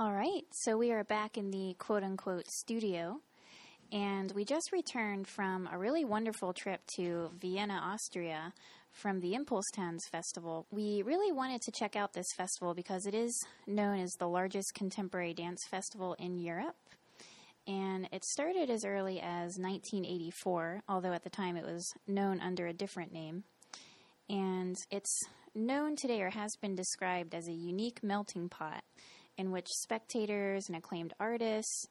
All right, so we are back in the quote unquote studio, and we just returned from a really wonderful trip to Vienna, Austria from the ImPulsTanz Festival. We really wanted to check out this festival because it is known as the largest contemporary dance festival in Europe. And it started as early as 1984, although at the time it was known under a different name. And it's known today or has been described as a unique melting pot in which spectators and acclaimed artists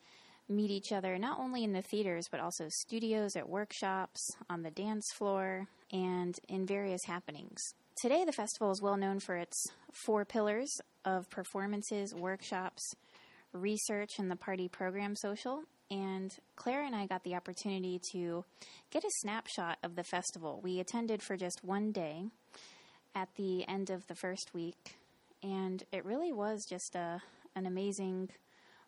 meet each other not only in the theaters but also studios, at workshops, on the dance floor, and in various happenings. Today, the festival is well known for its four pillars of performances, workshops, research, and the party program social. And Claire and I got the opportunity to get a snapshot of the festival. We attended for just one day at the end of the first week, and it really was just a an amazing,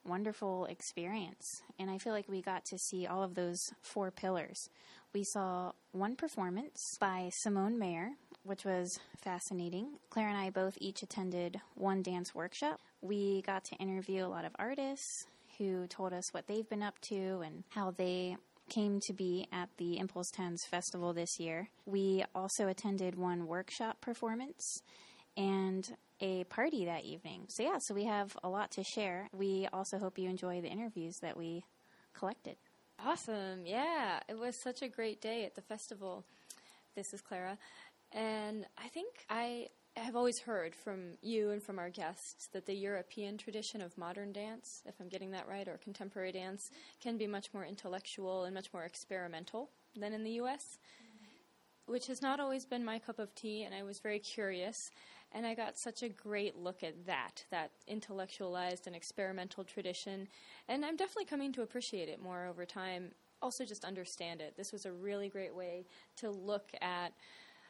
wonderful experience. And I feel like we got to see all of those four pillars. We saw one performance by Simone Mayer, which was fascinating. Claire and I both each attended one dance workshop. We got to interview a lot of artists who told us what they've been up to and how they came to be at the ImPulsTanz Festival this year. We also attended one workshop performance and a party that evening. So, yeah, so we have a lot to share. We also hope you enjoy the interviews that we collected. Awesome. Yeah, it was such a great day at the festival. This is Clara. And I think I have always heard from you and from our guests that the European tradition of modern dance, if I'm getting that right, or contemporary dance, can be much more intellectual and much more experimental than in the US, which has not always been my cup of tea, and I was very curious and I got such a great look at that, that intellectualized and experimental tradition. And I'm definitely coming to appreciate it more over time. Also, just understand it. This was a really great way to look at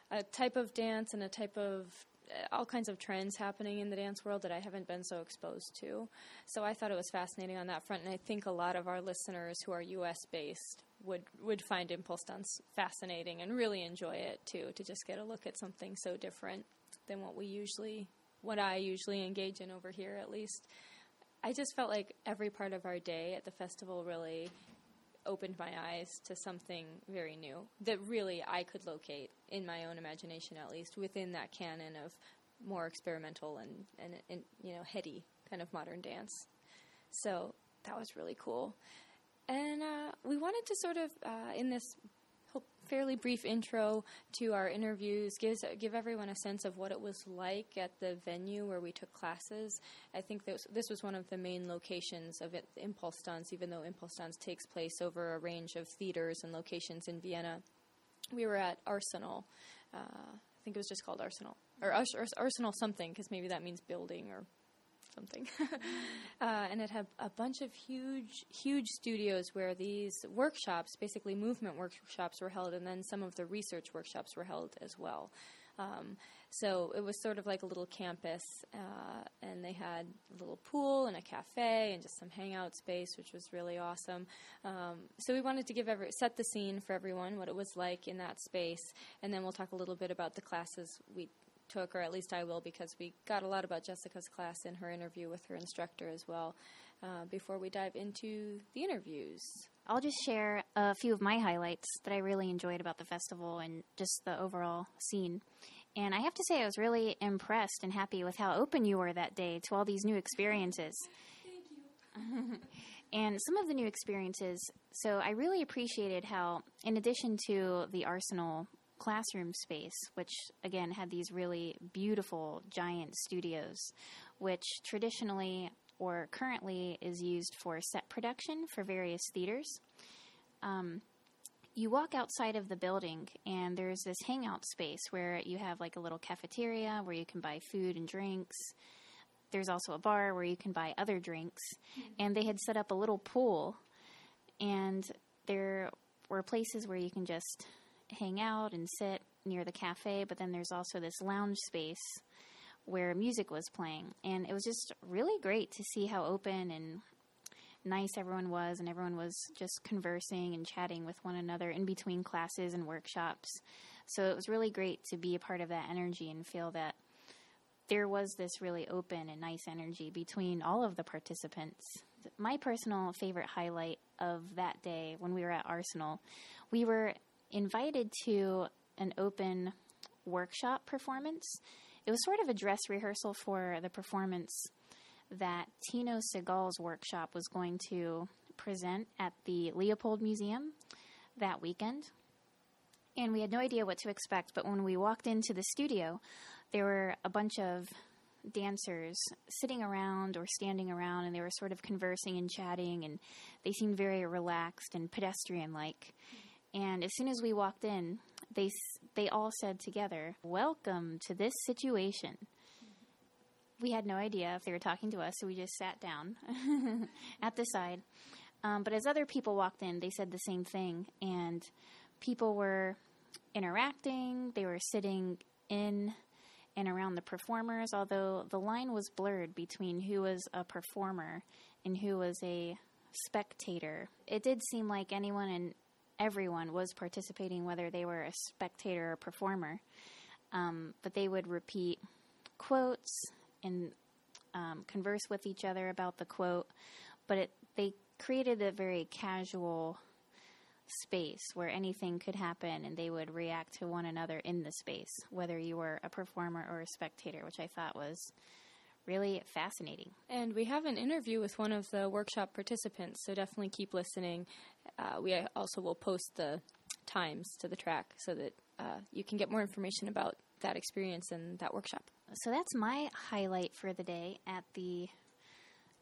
a type of dance and a type of uh, all kinds of trends happening in the dance world that I haven't been so exposed to. So I thought it was fascinating on that front, and I think a lot of our listeners who are U.S. based would would find ImPulsTanz fascinating and really enjoy it too. To just get a look at something so different than what we usually, what I usually engage in over here at least. I just felt like every part of our day at the festival really opened my eyes to something very new that really I could locate in my own imagination, at least within that canon of more experimental and, and, and you know heady kind of modern dance. So that was really cool. And uh, we wanted to sort of, uh, in this fairly brief intro to our interviews, gives give everyone a sense of what it was like at the venue where we took classes. I think this, this was one of the main locations of it, ImPulsTanz, even though ImPulsTanz takes place over a range of theaters and locations in Vienna. We were at Arsenal. Uh, I think it was just called Arsenal or Arsenal something because maybe that means building or something. uh, and it had a bunch of huge, huge studios where these workshops, basically movement workshops, were held, and then some of the research workshops were held as well. Um, so it was sort of like a little campus, uh, and they had a little pool and a cafe and just some hangout space, which was really awesome. Um, so we wanted to give every, set the scene for everyone, what it was like in that space, and then we'll talk a little bit about the classes we took, or at least I will, because we got a lot about Jessica's class in her interview with her instructor as well. Uh, before we dive into the interviews, I'll just share a few of my highlights that I really enjoyed about the festival and just the overall scene. And I have to say, I was really impressed and happy with how open you were that day to all these new experiences. Thank you. and some of the new experiences, so I really appreciated how, in addition to the Arsenal classroom space, which again had these really beautiful giant studios, which traditionally or currently is used for set production for various theaters. Um, you walk outside of the building and there's this hangout space where you have like a little cafeteria where you can buy food and drinks. There's also a bar where you can buy other drinks. Mm-hmm. And they had set up a little pool and there were places where you can just hang out and sit near the cafe, but then there's also this lounge space where music was playing. And it was just really great to see how open and nice everyone was, and everyone was just conversing and chatting with one another in between classes and workshops. So it was really great to be a part of that energy and feel that there was this really open and nice energy between all of the participants. My personal favorite highlight of that day when we were at Arsenal, we were invited to an open workshop performance. It was sort of a dress rehearsal for the performance that Tino Sehgal's workshop was going to present at the Leopold Museum that weekend. And we had no idea what to expect, but when we walked into the studio, there were a bunch of dancers sitting around or standing around, and they were sort of conversing and chatting, and they seemed very relaxed and pedestrian like. And as soon as we walked in, they they all said together, "Welcome to this situation." We had no idea if they were talking to us, so we just sat down at the side. Um, but as other people walked in, they said the same thing, and people were interacting. They were sitting in and around the performers, although the line was blurred between who was a performer and who was a spectator. It did seem like anyone and everyone was participating, whether they were a spectator or performer. Um, but they would repeat quotes and um, converse with each other about the quote. But it, they created a very casual space where anything could happen and they would react to one another in the space, whether you were a performer or a spectator, which I thought was really fascinating. And we have an interview with one of the workshop participants, so definitely keep listening. Uh, we also will post the times to the track so that uh, you can get more information about that experience and that workshop. So that's my highlight for the day at the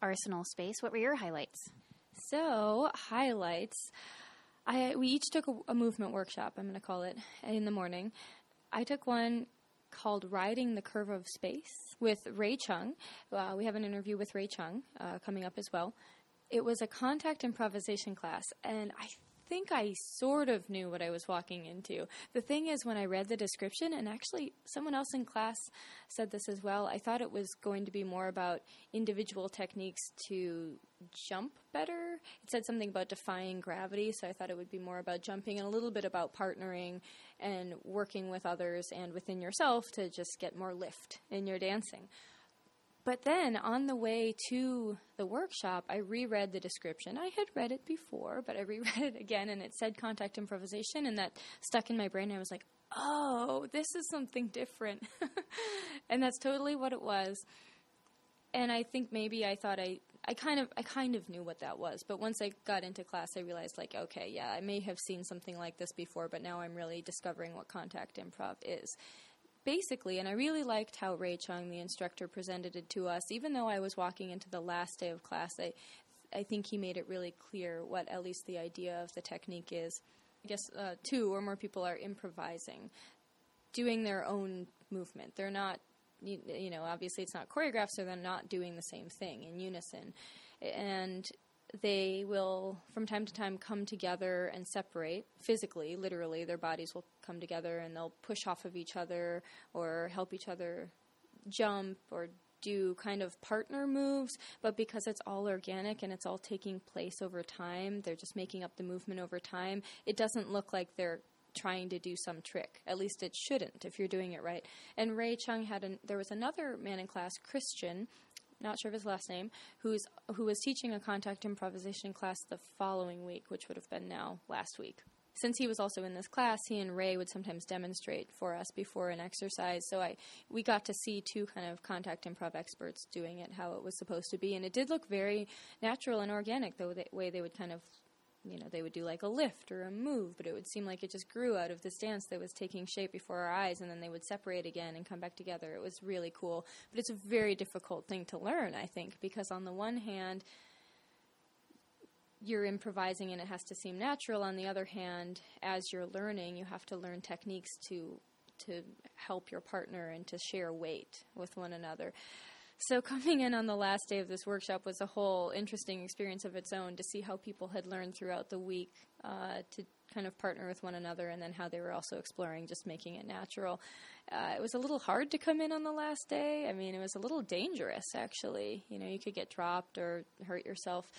Arsenal space. What were your highlights? So, highlights. I we each took a, a movement workshop. I'm going to call it in the morning. I took one called "Riding the Curve of Space" with Ray Chung. Uh, we have an interview with Ray Chung uh, coming up as well. It was a contact improvisation class, and I think I sort of knew what I was walking into. The thing is, when I read the description, and actually someone else in class said this as well, I thought it was going to be more about individual techniques to jump better. It said something about defying gravity, so I thought it would be more about jumping and a little bit about partnering and working with others and within yourself to just get more lift in your dancing. But then on the way to the workshop, I reread the description. I had read it before, but I reread it again and it said contact improvisation, and that stuck in my brain. I was like, oh, this is something different. and that's totally what it was. And I think maybe I thought I, I kind of I kind of knew what that was, but once I got into class, I realized like, okay, yeah, I may have seen something like this before, but now I'm really discovering what contact improv is basically, and I really liked how Ray Chung, the instructor, presented it to us. Even though I was walking into the last day of class, I, I think he made it really clear what at least the idea of the technique is. I guess uh, two or more people are improvising, doing their own movement. They're not, you, you know, obviously it's not choreographed, so they're not doing the same thing in unison. And they will from time to time come together and separate physically literally their bodies will come together and they'll push off of each other or help each other jump or do kind of partner moves but because it's all organic and it's all taking place over time they're just making up the movement over time it doesn't look like they're trying to do some trick. At least it shouldn't if you're doing it right. And Ray Chung had an, there was another man in class, Christian, not sure of his last name, who's who was teaching a contact improvisation class the following week, which would have been now last week. Since he was also in this class, he and Ray would sometimes demonstrate for us before an exercise. So I we got to see two kind of contact improv experts doing it how it was supposed to be, and it did look very natural and organic. The way they would kind of you know, they would do like a lift or a move, but it would seem like it just grew out of this dance that was taking shape before our eyes, and then they would separate again and come back together. It was really cool, but it's a very difficult thing to learn, I think, because on the one hand, you're improvising and it has to seem natural. On the other hand, as you're learning, you have to learn techniques to to help your partner and to share weight with one another. So coming in on the last day of this workshop was a whole interesting experience of its own to see how people had learned throughout the week uh, to kind of partner with one another, and then how they were also exploring just making it natural. Uh, it was a little hard to come in on the last day. I mean, it was a little dangerous actually. You know, you could get dropped or hurt yourself.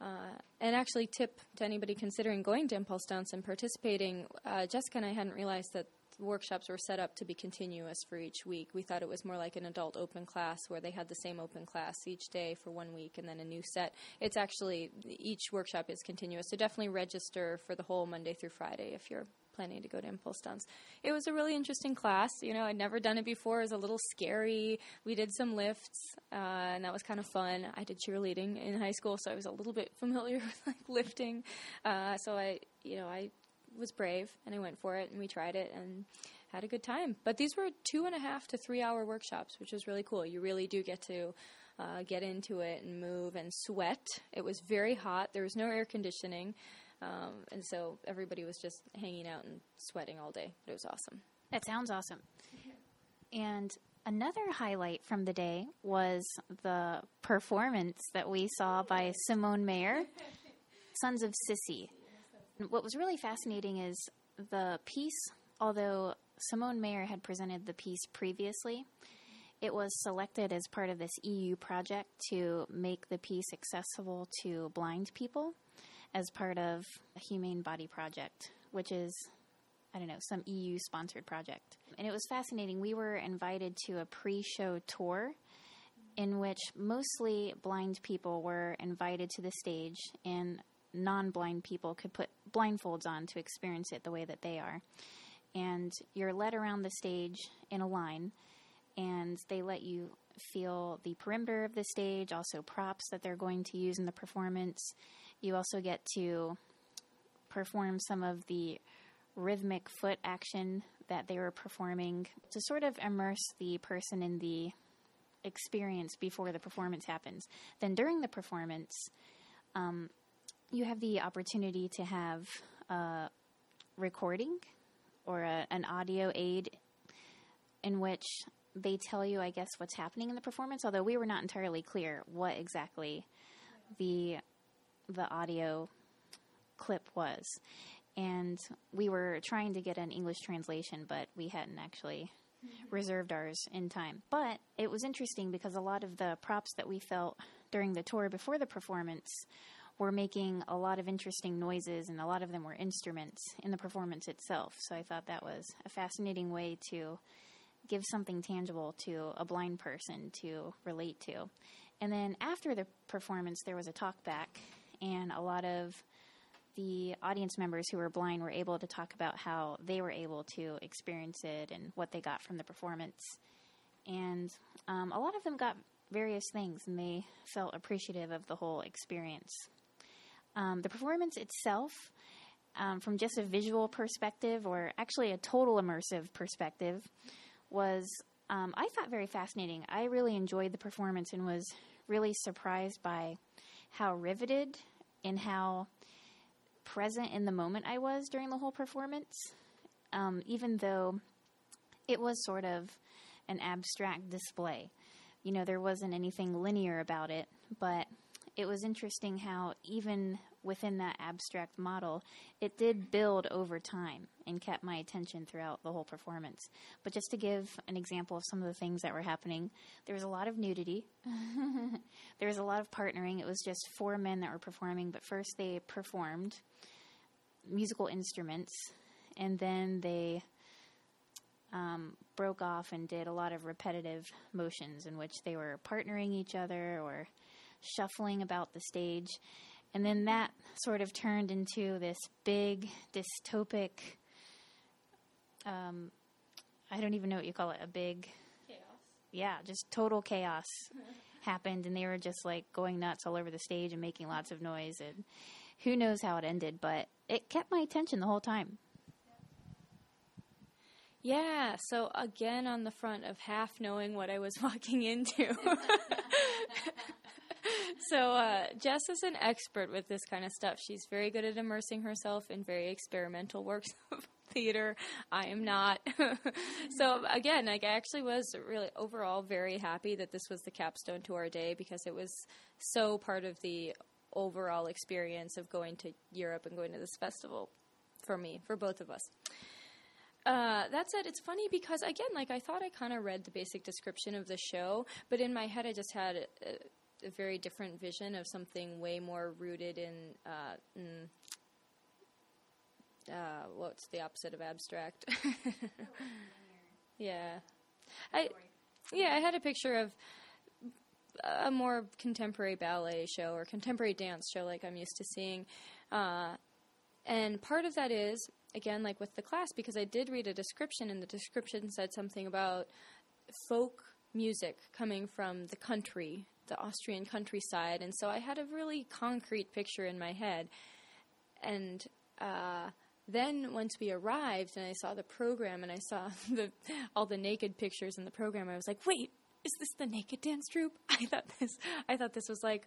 Uh, and actually, tip to anybody considering going to ImPulsTanz and participating, uh, Jessica and I hadn't realized that workshops were set up to be continuous for each week. We thought it was more like an adult open class where they had the same open class each day for one week and then a new set. It's actually each workshop is continuous, so definitely register for the whole Monday through Friday if you're planning to go to ImPulsTanz. It was a really interesting class. You know, I'd never done it before. It was a little scary. We did some lifts, uh, and that was kind of fun. I did cheerleading in high school, so I was a little bit familiar with like lifting. Uh, so I, you know, I was brave and I went for it, and we tried it and had a good time. But these were two and a half to three hour workshops, which was really cool. You really do get to. Uh, get into it and move and sweat. It was very hot. There was no air conditioning. Um, and so everybody was just hanging out and sweating all day. It was awesome. That sounds awesome. And another highlight from the day was the performance that we saw by Simone Mayer, Sons of Sissy. What was really fascinating is the piece, although Simone Mayer had presented the piece previously, it was selected as part of this EU project to make the piece accessible to blind people as part of a Humane Body Project, which is, I don't know, some EU sponsored project. And it was fascinating. We were invited to a pre show tour in which mostly blind people were invited to the stage and non blind people could put blindfolds on to experience it the way that they are. And you're led around the stage in a line, and they let you feel the perimeter of the stage, also props that they're going to use in the performance. You also get to perform some of the rhythmic foot action that they were performing to sort of immerse the person in the experience before the performance happens. Then during the performance, um, you have the opportunity to have a recording or a, an audio aid in which they tell you, I guess, what's happening in the performance, although we were not entirely clear what exactly the the audio clip was. And we were trying to get an English translation, but we hadn't actually mm-hmm. reserved ours in time. But it was interesting because a lot of the props that we felt during the tour before the performance were making a lot of interesting noises, and a lot of them were instruments in the performance itself. So I thought that was a fascinating way to give something tangible to a blind person to relate to. And then after the performance, there was a talk back, and a lot of the audience members who were blind were able to talk about how they were able to experience it and what they got from the performance. And um, a lot of them got various things, and they felt appreciative of the whole experience. Um, the performance itself, um, from just a visual perspective, or actually a total immersive perspective, was um, I thought very fascinating. I really enjoyed the performance and was really surprised by how riveted and how present in the moment I was during the whole performance. Um, even though it was sort of an abstract display. You know, there wasn't anything linear about it, but it was interesting how even within that abstract model, it did build over time and kept my attention throughout the whole performance. But just to give an example of some of the things that were happening, there was a lot of nudity. there was a lot of partnering. It was just four men that were performing, but first they performed musical instruments, and then they um, broke off and did a lot of repetitive motions in which they were partnering each other or shuffling about the stage. And then that sort of turned into this big dystopic, um, I don't even know what you call it, a big. Chaos. Yeah, just total chaos happened, and they were just like going nuts all over the stage and making lots of noise. And who knows how it ended, but it kept my attention the whole time. Yeah, so again on the front of half knowing what I was walking into. so uh, Jess is an expert with this kind of stuff. She's very good at immersing herself in very experimental works of theater. I am not. so again, like I actually was really overall very happy that this was the capstone to our day because it was so part of the overall experience of going to Europe and going to this festival for me, for both of us. Uh, that said, it's funny because again, like I thought I kind of read the basic description of the show, but in my head I just had a, a very different vision of something way more rooted in, uh, in uh, what's the opposite of abstract? yeah, I yeah I had a picture of a more contemporary ballet show or contemporary dance show like I'm used to seeing, uh, and part of that is again like with the class because I did read a description and the description said something about folk music coming from the country, the Austrian countryside, and so I had a really concrete picture in my head, and. Uh, then once we arrived and I saw the program and I saw the all the naked pictures in the program, I was like, "Wait, is this the naked dance troupe?" I thought this I thought this was like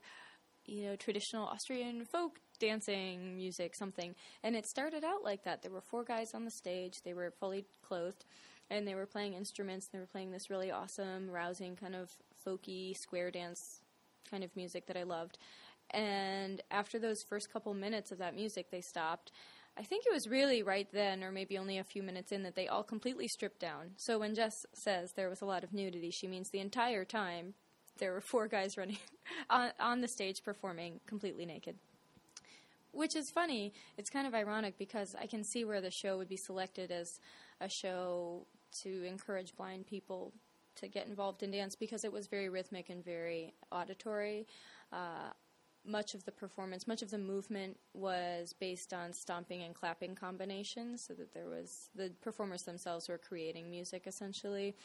you know traditional Austrian folk dancing music something. And it started out like that. There were four guys on the stage. They were fully clothed and they were playing instruments. They were playing this really awesome, rousing kind of folky square dance kind of music that I loved. And after those first couple minutes of that music, they stopped I think it was really right then, or maybe only a few minutes in, that they all completely stripped down. So when Jess says there was a lot of nudity, she means the entire time there were four guys running on, on the stage performing completely naked. Which is funny. It's kind of ironic because I can see where the show would be selected as a show to encourage blind people to get involved in dance because it was very rhythmic and very auditory. Uh, much of the performance, much of the movement was based on stomping and clapping combinations, so that there was the performers themselves were creating music essentially.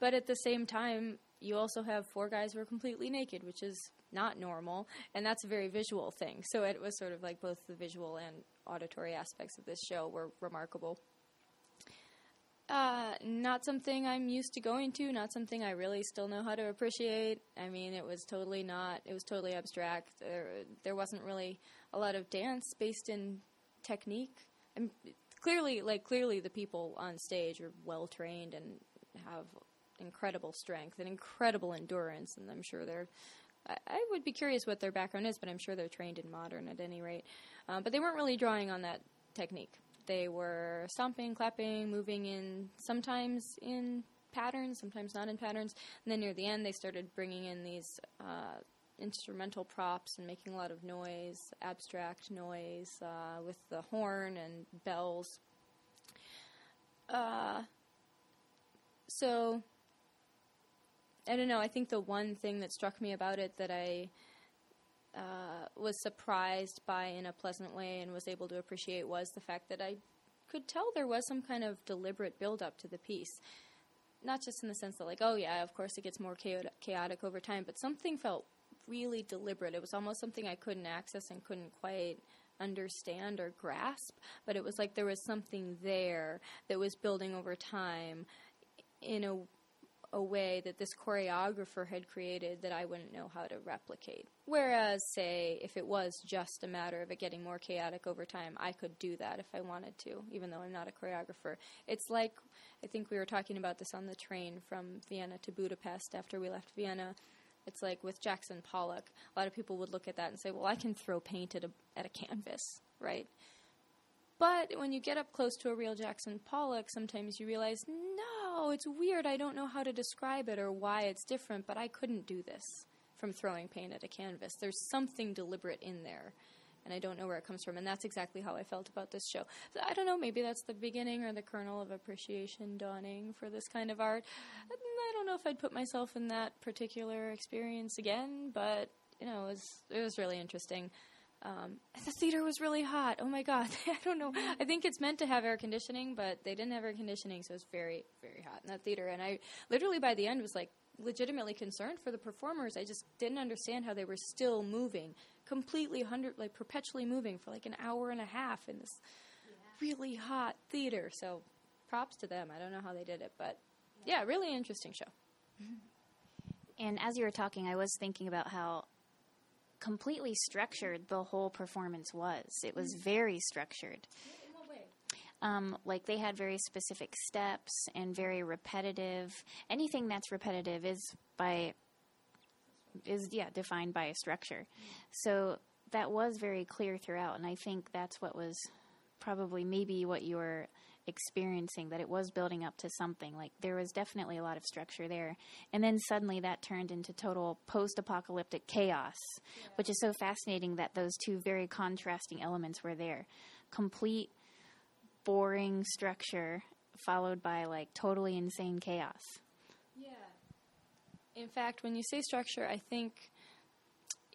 But at the same time, you also have four guys who are completely naked, which is not normal, and that's a very visual thing. So it was sort of like both the visual and auditory aspects of this show were remarkable. Uh, not something I'm used to going to, not something I really still know how to appreciate. I mean, it was totally not, it was totally abstract. There, there wasn't really a lot of dance based in technique. And clearly, like, clearly the people on stage are well trained and have incredible strength and incredible endurance, and I'm sure they're. I, would be curious what their background is, but I'm sure they're trained in modern at any rate. Um, but they weren't really drawing on that technique. They were stomping, clapping, moving in sometimes in patterns, sometimes not in patterns. And then near the end, they started bringing in these uh, instrumental props and making a lot of noise, abstract noise uh, with the horn and bells. Uh, so, I don't know. I think the one thing that struck me about it that I uh, was surprised by in a pleasant way and was able to appreciate was the fact that I could tell there was some kind of deliberate build up to the piece. Not just in the sense that, like, oh yeah, of course it gets more chaotic over time, but something felt really deliberate. It was almost something I couldn't access and couldn't quite understand or grasp, but it was like there was something there that was building over time in a a way that this choreographer had created that I wouldn't know how to replicate. Whereas, say, if it was just a matter of it getting more chaotic over time, I could do that if I wanted to, even though I'm not a choreographer. It's like, I think we were talking about this on the train from Vienna to Budapest after we left Vienna. It's like with Jackson Pollock, a lot of people would look at that and say, well, I can throw paint at a, at a canvas, right? But when you get up close to a real Jackson Pollock, sometimes you realize, no, Oh, it's weird. I don't know how to describe it or why it's different, but I couldn't do this from throwing paint at a canvas. There's something deliberate in there, and I don't know where it comes from. And that's exactly how I felt about this show. So I don't know, maybe that's the beginning or the kernel of appreciation dawning for this kind of art. I don't know if I'd put myself in that particular experience again, but you know, it was it was really interesting. Um, the theater was really hot. Oh my god! I don't know. I think it's meant to have air conditioning, but they didn't have air conditioning, so it was very, very hot in that theater. And I literally by the end was like legitimately concerned for the performers. I just didn't understand how they were still moving, completely hundred, like perpetually moving for like an hour and a half in this yeah. really hot theater. So props to them. I don't know how they did it, but yeah, yeah really interesting show. And as you were talking, I was thinking about how completely structured the whole performance was. It was mm. very structured. Um, like they had very specific steps and very repetitive. Anything that's repetitive is by is yeah defined by a structure. So that was very clear throughout, and I think that's what was probably maybe what you were experiencing that it was building up to something. Like there was definitely a lot of structure there. And then suddenly that turned into total post apocalyptic chaos, yeah. which is so fascinating that those two very contrasting elements were there. Complete boring structure followed by like totally insane chaos. Yeah. In fact, when you say structure, I think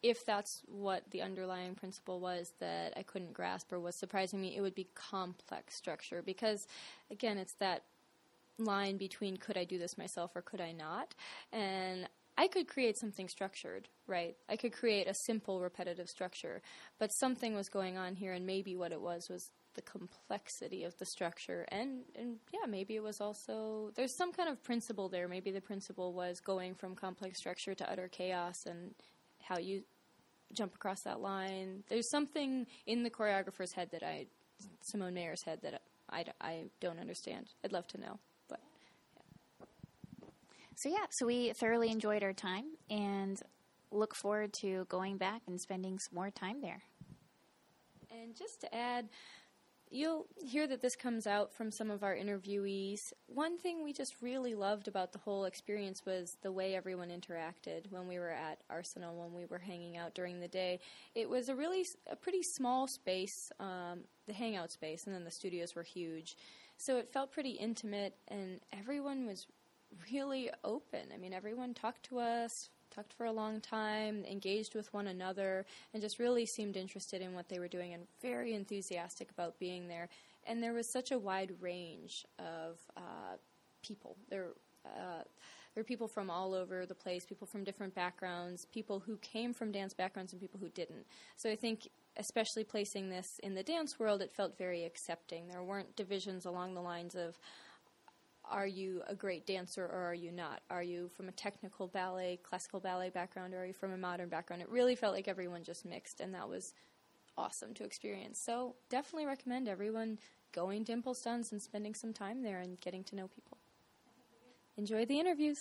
if that's what the underlying principle was that I couldn't grasp or was surprising me, it would be complex structure because, again, it's that line between could I do this myself or could I not? And I could create something structured, right? I could create a simple repetitive structure, but something was going on here, and maybe what it was was the complexity of the structure and and yeah maybe it was also there's some kind of principle there maybe the principle was going from complex structure to utter chaos and how you jump across that line. There's something in the choreographer's head that I Simone Mayer's head that I, I don't understand. I'd love to know but yeah. so yeah so we thoroughly enjoyed our time and look forward to going back and spending some more time there. And just to add You'll hear that this comes out from some of our interviewees. One thing we just really loved about the whole experience was the way everyone interacted when we were at Arsenal, when we were hanging out during the day. It was a really, a pretty small space, um, the hangout space, and then the studios were huge. So it felt pretty intimate, and everyone was really open. I mean, everyone talked to us, talked for a long time, engaged with one another, and just really seemed interested in what they were doing and very enthusiastic about being there. And there was such a wide range of uh, people. There, uh, there were people from all over the place, people from different backgrounds, people who came from dance backgrounds, and people who didn't. So I think, especially placing this in the dance world, it felt very accepting. There weren't divisions along the lines of, are you a great dancer or are you not? Are you from a technical ballet, classical ballet background, or are you from a modern background? It really felt like everyone just mixed, and that was awesome to experience. So, definitely recommend everyone going to ImPulsTanz and spending some time there and getting to know people. Enjoy the interviews.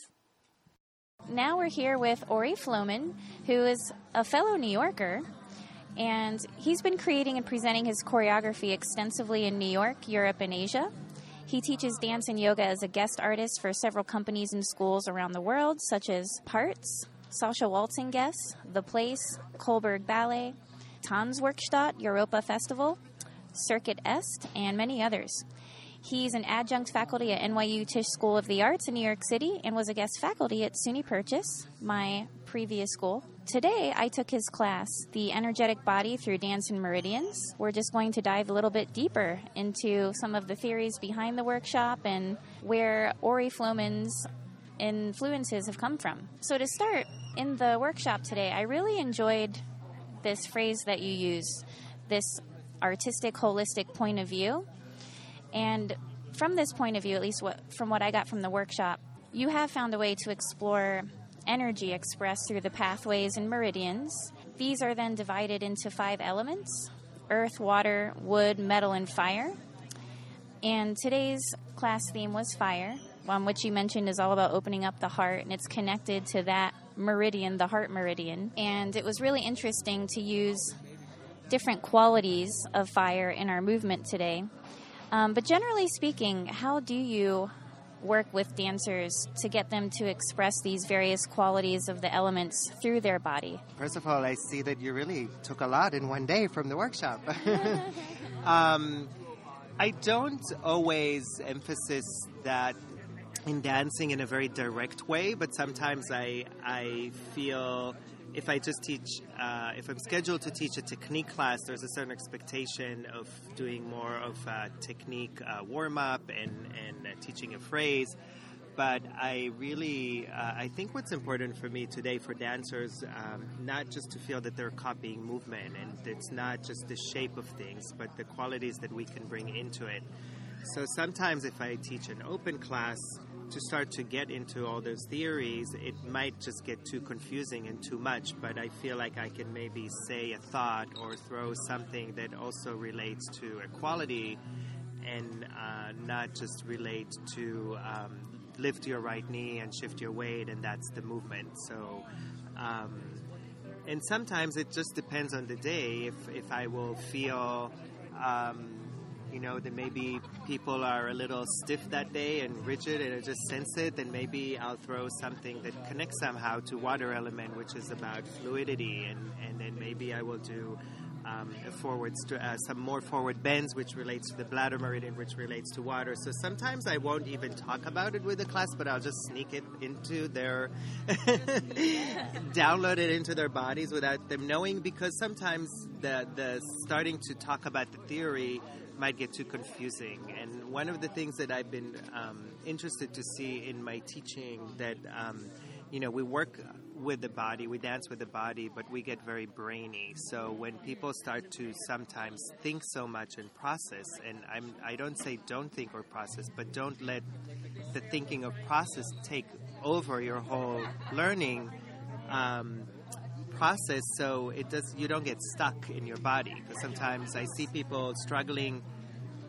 Now we're here with Ori Flomin, who is a fellow New Yorker, and he's been creating and presenting his choreography extensively in New York, Europe, and Asia. He teaches dance and yoga as a guest artist for several companies and schools around the world, such as Parts, Sasha Waltz and Guests, The Place, Cullberg Ballet, Tanzwerkstatt Europa Festival, Circuit Est, and many others. He's an adjunct faculty at NYU Tisch School of the Arts in New York City and was a guest faculty at SUNY Purchase, my previous school. Today, I took his class, The Energetic Body Through Dance and Meridians. We're just going to dive a little bit deeper into some of the theories behind the workshop and where Ori Flomin's influences have come from. So, to start, in the workshop today, I really enjoyed this phrase that you use this artistic, holistic point of view. And from this point of view, at least what, from what I got from the workshop, you have found a way to explore energy expressed through the pathways and meridians. These are then divided into five elements earth, water, wood, metal, and fire. And today's class theme was fire, one which you mentioned is all about opening up the heart, and it's connected to that meridian, the heart meridian. And it was really interesting to use different qualities of fire in our movement today. Um, but generally speaking, how do you work with dancers to get them to express these various qualities of the elements through their body? First of all, I see that you really took a lot in one day from the workshop. um, I don't always emphasize that in dancing in a very direct way, but sometimes I I feel if I just teach, uh, if I'm scheduled to teach a technique class, there's a certain expectation of doing more of technique uh, warm up and, and uh, teaching a phrase. But I really, uh, I think what's important for me today for dancers, um, not just to feel that they're copying movement and it's not just the shape of things, but the qualities that we can bring into it. So sometimes if I teach an open class, to start to get into all those theories, it might just get too confusing and too much. But I feel like I can maybe say a thought or throw something that also relates to equality and uh, not just relate to um, lift your right knee and shift your weight, and that's the movement. So, um, and sometimes it just depends on the day if, if I will feel. Um, you know, that maybe people are a little stiff that day and rigid and I just sense it, then maybe I'll throw something that connects somehow to water element, which is about fluidity, and, and then maybe I will do um, forward, st- uh, some more forward bends, which relates to the bladder meridian, which relates to water. So sometimes I won't even talk about it with the class, but I'll just sneak it into their, download it into their bodies without them knowing, because sometimes the the starting to talk about the theory might get too confusing. And one of the things that I've been um, interested to see in my teaching that um, you know we work with the body, we dance with the body, but we get very brainy. So when people start to sometimes think so much and process, and I'm, I don't say don't think or process, but don't let the thinking of process take over your whole learning um, process. So it does you don't get stuck in your body. Because sometimes I see people struggling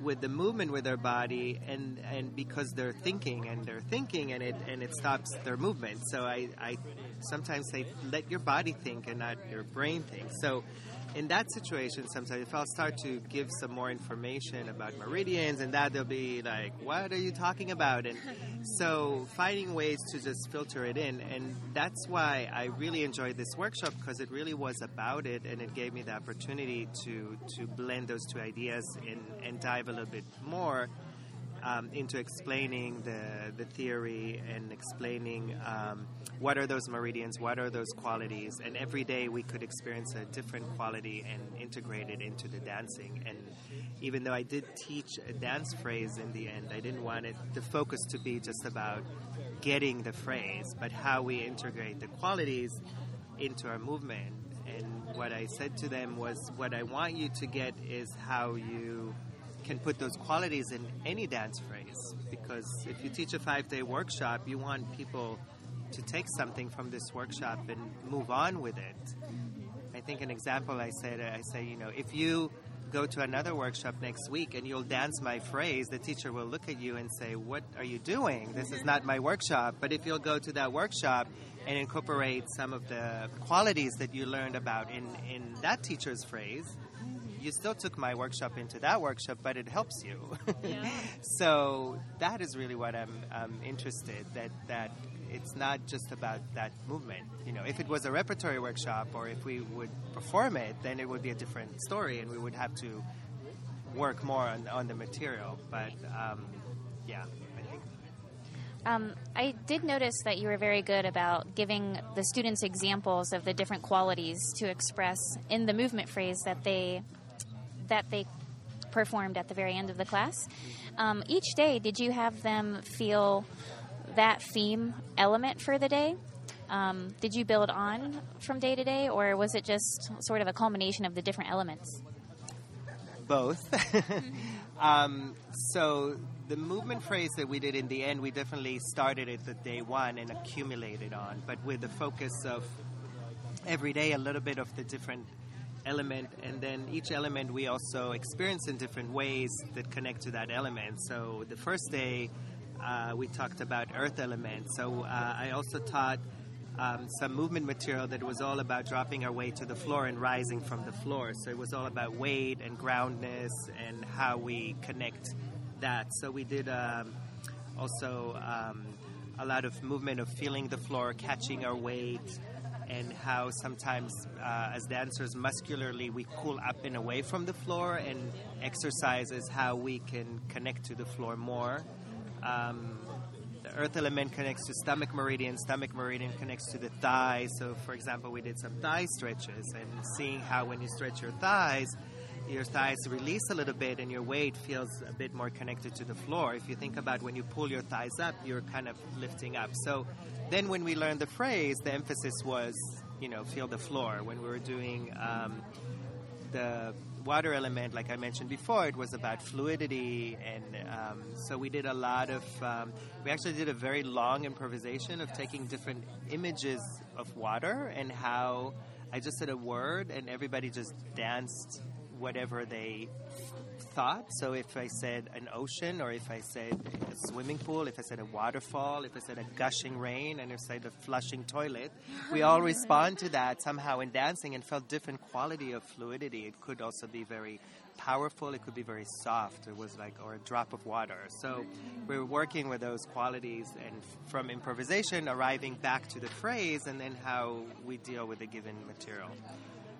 with the movement with their body and and because they're thinking and they're thinking and it and it stops their movement so i i sometimes say let your body think and not your brain think so in that situation, sometimes if I'll start to give some more information about meridians and that, they'll be like, "What are you talking about?" And so finding ways to just filter it in, and that's why I really enjoyed this workshop because it really was about it, and it gave me the opportunity to to blend those two ideas in, and dive a little bit more um, into explaining the, the theory and explaining um, what are those meridians, what are those qualities, and every day we could experience a different quality and integrate it into the dancing. And even though I did teach a dance phrase in the end, I didn't want it the focus to be just about getting the phrase, but how we integrate the qualities into our movement. And what I said to them was, what I want you to get is how you can put those qualities in any dance phrase. Because if you teach a five day workshop, you want people to take something from this workshop and move on with it. I think an example I said, I say, you know, if you go to another workshop next week and you'll dance my phrase, the teacher will look at you and say, What are you doing? This is not my workshop. But if you'll go to that workshop and incorporate some of the qualities that you learned about in, in that teacher's phrase, you still took my workshop into that workshop, but it helps you. Yeah. so that is really what I'm, I'm interested that that it's not just about that movement. You know, if it was a repertory workshop or if we would perform it, then it would be a different story, and we would have to work more on, on the material. But um, yeah. Um, I did notice that you were very good about giving the students examples of the different qualities to express in the movement phrase that they that they performed at the very end of the class. Um, each day, did you have them feel that theme element for the day? Um, did you build on from day to day, or was it just sort of a culmination of the different elements? Both. um, so the movement phrase that we did in the end, we definitely started it the day one and accumulated on, but with the focus of every day a little bit of the different element, and then each element we also experience in different ways that connect to that element. So the first day uh, we talked about earth element. So uh, I also taught um, some movement material that was all about dropping our weight to the floor and rising from the floor. So it was all about weight and groundness and how we connect that. So we did um, also um, a lot of movement of feeling the floor, catching our weight, and how sometimes uh, as dancers muscularly we pull up and away from the floor and exercises how we can connect to the floor more. Um, the earth element connects to stomach meridian stomach meridian connects to the thighs. So for example we did some thigh stretches and seeing how when you stretch your thighs your thighs release a little bit and your weight feels a bit more connected to the floor. If you think about when you pull your thighs up, you're kind of lifting up. So then when we learned the phrase, the emphasis was, you know, feel the floor. When we were doing um, the water element, like I mentioned before, it was about fluidity, and um, so we did a lot of. Um, we actually did a very long improvisation of taking different images of water and how I just said a word, and everybody just danced whatever they thought. So if I said an ocean, or if I said a swimming pool, if I said a waterfall, if I said a gushing rain, and if I said a flushing toilet, we all respond to that somehow in dancing and felt different quality of fluidity. It could also be very powerful. It could be very soft. It was like, or a drop of water. So we're working with those qualities and from improvisation arriving back to the phrase and then how we deal with a given material.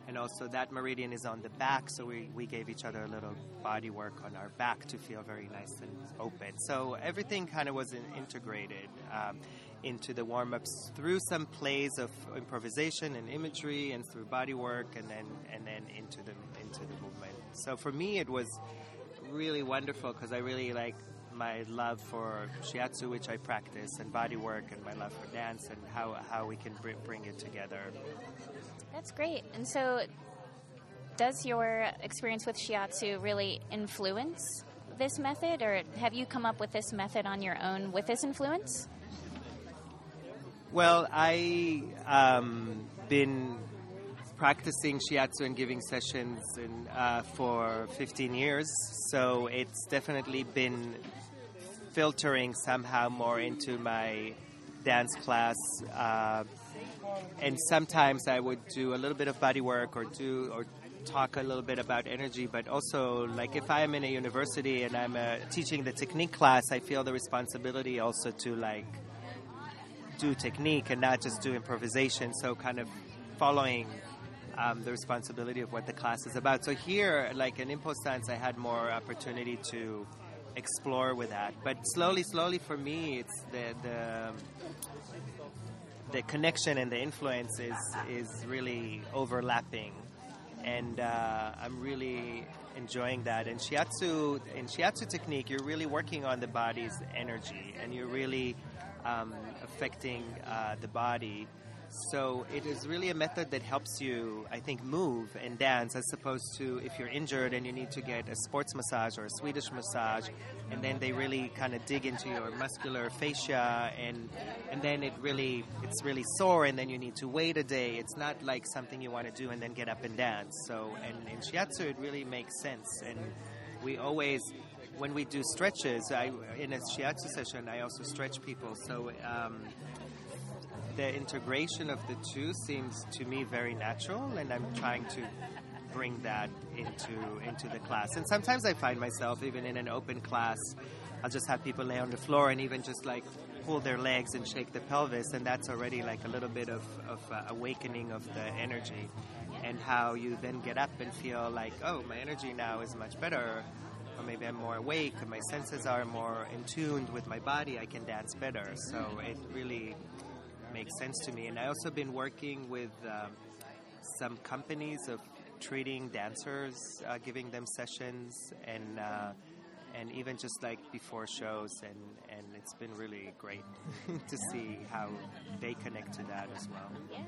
And also that meridian is on the back, so we, we gave each other a little body work on our back to feel very nice and open. So everything kind of was in, integrated um, into the warm ups through some plays of improvisation and imagery, and through body work, and then and then into the into the movement. So for me, it was really wonderful because I really like my love for shiatsu, which I practice, and body work, and my love for dance, and how, how we can br- bring it together. That's great. And so, does your experience with shiatsu really influence this method, or have you come up with this method on your own with this influence? Well, I um, been practicing shiatsu and giving sessions in, uh, for 15 years, so it's definitely been filtering somehow more into my dance class. Uh, and sometimes I would do a little bit of body work or do or talk a little bit about energy, but also like if I'm in a university and I'm uh, teaching the technique class, I feel the responsibility also to like do technique and not just do improvisation. So kind of following um, the responsibility of what the class is about. So here, like in ImPulsTanz, I had more opportunity to explore with that. But slowly, slowly, for me, it's the the the connection and the influence is is really overlapping, and uh, I'm really enjoying that. And shiatsu, in shiatsu technique, you're really working on the body's energy, and you're really um, affecting uh, the body so it is really a method that helps you, I think, move and dance as opposed to if you're injured and you need to get a sports massage or a Swedish massage, and then they really kind of dig into your muscular fascia, and and then it really it's really sore, and then you need to wait a day. It's not like something you want to do and then get up and dance. So and in shiatsu, it really makes sense, and we always when we do stretches, I, in a shiatsu session, I also stretch people. So um, the integration of the two seems to me very natural, and I'm trying to bring that into into the class. And sometimes I find myself even in an open class, I'll just have people lay on the floor and even just like pull their legs and shake the pelvis, and that's already like a little bit of, of uh, awakening of the energy, and how you then get up and feel like, oh, my energy now is much better. Or maybe I'm more awake, and my senses are more in tune with my body. I can dance better. So it really makes sense to me. And I also been working with um, some companies of treating dancers, uh, giving them sessions, and uh, and even just like before shows, and and it's been really great to see how they connect to that as well. Yeah.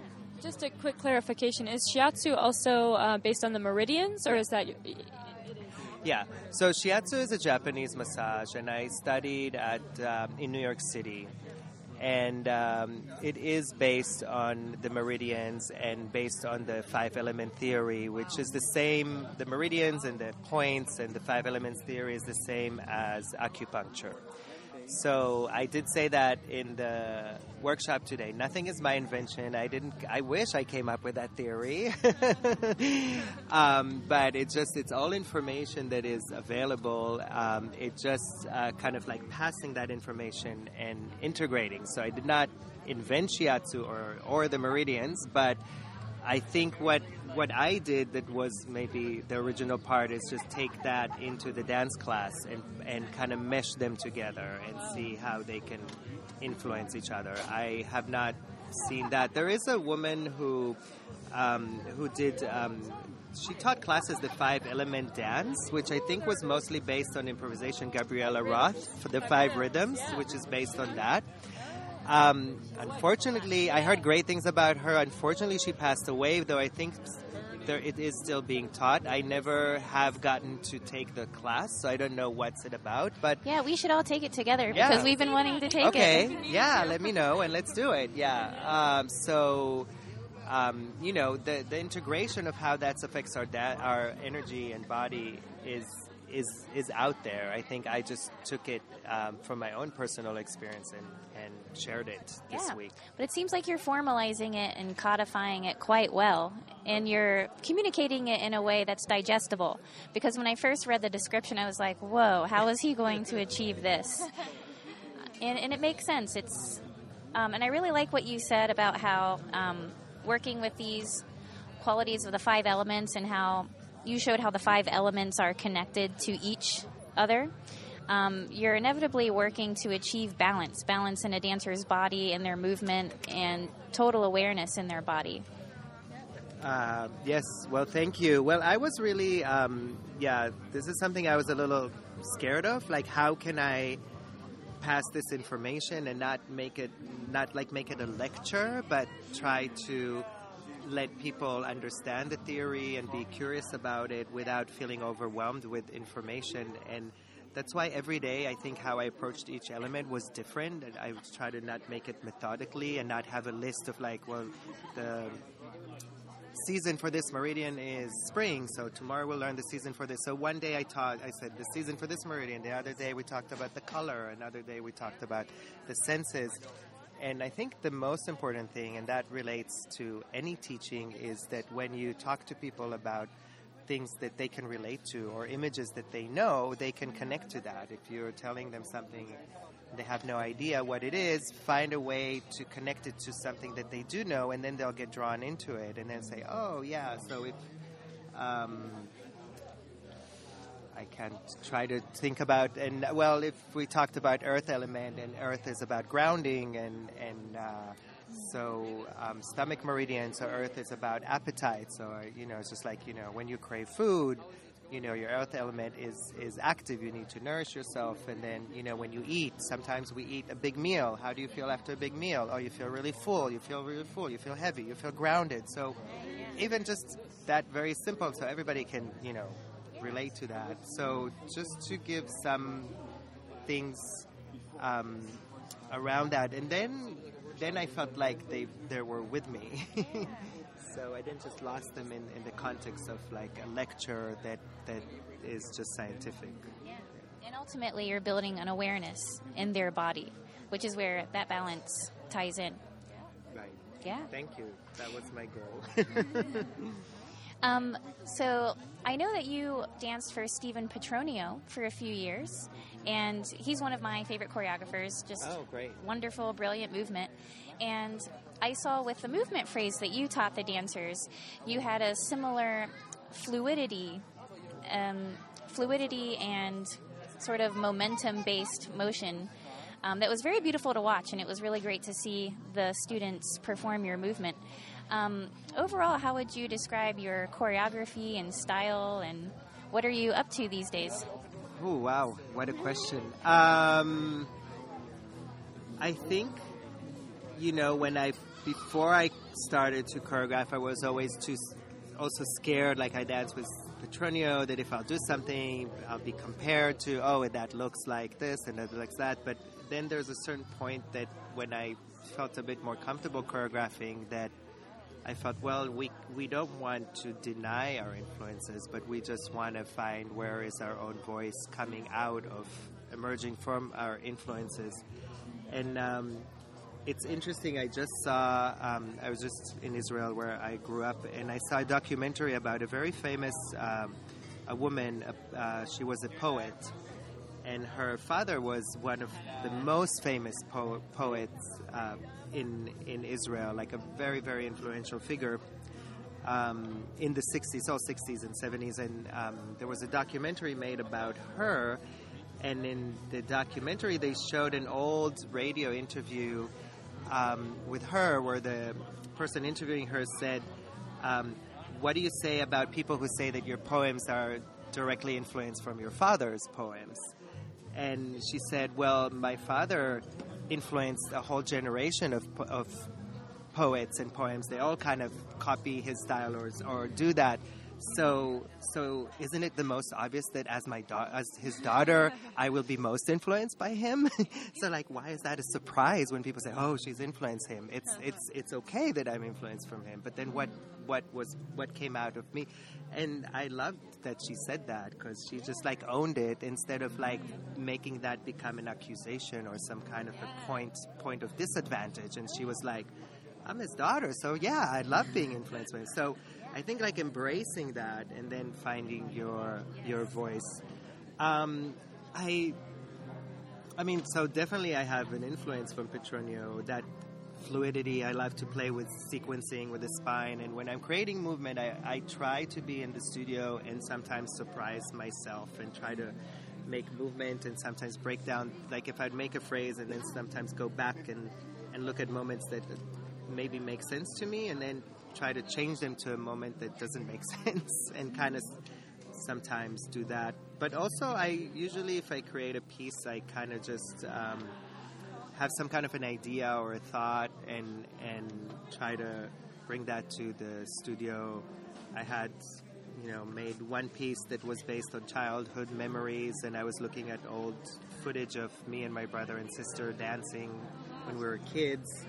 Just a quick clarification: Is shiatsu also uh, based on the meridians, or is that? Yeah, so shiatsu is a Japanese massage, and I studied at um, in New York City and um, it is based on the meridians and based on the five element theory, which is the same. The meridians and the points and the five elements theory is the same as acupuncture. So I did say that in the workshop today. Nothing is my invention. I didn't. I wish I came up with that theory, um, but it's just it's all information that is available. Um, it just uh, kind of like passing that information and integrating. So I did not invent shiatsu or or the meridians, but I think what what I did that was maybe the original part is just take that into the dance class and and kind of mesh them together and see how they can influence each other. I have not seen that. There is a woman who um, who did. Um, she taught classes the five element dance, which I think was mostly based on improvisation. Gabriella Roth for the five rhythms, which is based on that. Um, unfortunately, I heard great things about her. Unfortunately, she passed away, though I think there, it is still being taught. I never have gotten to take the class, so I don't know what's it about. But yeah, we should all take it together Yeah. because we've been wanting to take okay, it. Okay, yeah, let me know and let's do it. Yeah. Um, so, um, you know, the the integration of how that affects our da- our energy and body is is is out there. I think I just took it um, from my own personal experience and, and shared it this Yeah. week. But it seems like you're formalizing it and codifying it quite well, and you're communicating it in a way that's digestible. Because when I first read the description, I was like, "Whoa, how is he going to achieve this?" And, and it makes sense. It's, um, and I really like what you said about how um, working with these qualities of the five elements and how you showed how the five elements are connected to each other. Um, you're inevitably working to achieve balance balance in a dancer's body and their movement and total awareness in their body. Uh, yes, well, thank you. Well, I was really, um, yeah, this is something I was a little scared of. Like, how can I pass this information and not make it, not like make it a lecture, but try to let people understand the theory and be curious about it without feeling overwhelmed with information. And that's why every day I think how I approached each element was different. And I try to not make it methodically and not have a list of like, well, the season for this meridian is spring, so tomorrow we'll learn the season for this. So one day I taught, I said the season for this meridian. The other day we talked about the color. Another day we talked about the senses. And I think the most important thing, and that relates to any teaching, is that when you talk to people about things that they can relate to or images that they know, they can connect to that. If you're telling them something they have no idea what it is, find a way to connect it to something that they do know, and then they'll get drawn into it, and then say, "Oh, yeah." So if um, I can't try to think about, and well, if we talked about Earth element, and Earth is about grounding, and and uh, so um, stomach meridian, so Earth is about appetite. So you know, it's just like you know, when you crave food you know your earth element is is active. You need to nourish yourself. And then you know when you eat sometimes we eat a big meal. How do you feel after a big meal? Oh you feel really full. You feel really full. You feel heavy. You feel grounded. So even just that very simple so everybody can you know relate to that so just to give some things um, around that and then then I felt like they they were with me so I didn't just lost them in, in the context of like a lecture that that is just scientific. Yeah. And ultimately, you're building an awareness in their body, which is where that balance ties in. Right. Yeah. Thank you. That was my goal. um, so I know that you danced for Stephen Petronio for a few years, and he's one of my favorite choreographers. Just oh, great. wonderful, brilliant movement. And I saw with the movement phrase that you taught the dancers, you had a similar fluidity, um, fluidity and sort of momentum-based motion um, that was very beautiful to watch, and it was really great to see the students perform your movement. Um, overall, how would you describe your choreography and style, and what are you up to these days? Oh wow, what a question! Um, I think you know when I before I started to choreograph, I was always too also scared. Like I danced with Petronio, that if I'll do something, I'll be compared to oh that looks like this and that looks that. But then there's a certain point that when I felt a bit more comfortable choreographing, that I thought, well we we don't want to deny our influences, but we just want to find where is our own voice coming out of emerging from our influences. And um, it's interesting. I just saw. Um, I was just in Israel where I grew up, and I saw a documentary about a very famous um, a woman. Uh, she was a poet, and her father was one of the most famous po- poets uh, in in Israel, like a very very influential figure. Um, in the 60s, all 60s and 70s, and um, there was a documentary made about her. And in the documentary, they showed an old radio interview um, with her where the person interviewing her said, um, What do you say about people who say that your poems are directly influenced from your father's poems? And she said, Well, my father influenced a whole generation of, of poets and poems. They all kind of copy his style or, or do that. So, so isn't it the most obvious that as my da- as his daughter, I will be most influenced by him? so, like, why is that a surprise when people say, "Oh, she's influenced him"? It's uh-huh. it's it's okay that I'm influenced from him. But then what what was what came out of me? And I loved that she said that because she just like owned it instead of like making that become an accusation or some kind of a point point of disadvantage. And she was like, "I'm his daughter, so yeah, I love being influenced by him." So I think like embracing that and then finding your your voice. Um, I I mean, so definitely I have an influence from Petronio that fluidity. I love to play with sequencing with the spine. And when I'm creating movement, I, I try to be in the studio and sometimes surprise myself and try to make movement and sometimes break down. Like if I'd make a phrase and then sometimes go back and, and look at moments that maybe make sense to me and then try to change them to a moment that doesn't make sense and kind of sometimes do that. But also, I usually, if I create a piece, I kind of just um, have some kind of an idea or a thought and and try to bring that to the studio. I had, you know, made one piece that was based on childhood memories, and I was looking at old footage of me and my brother and sister dancing when we were kids.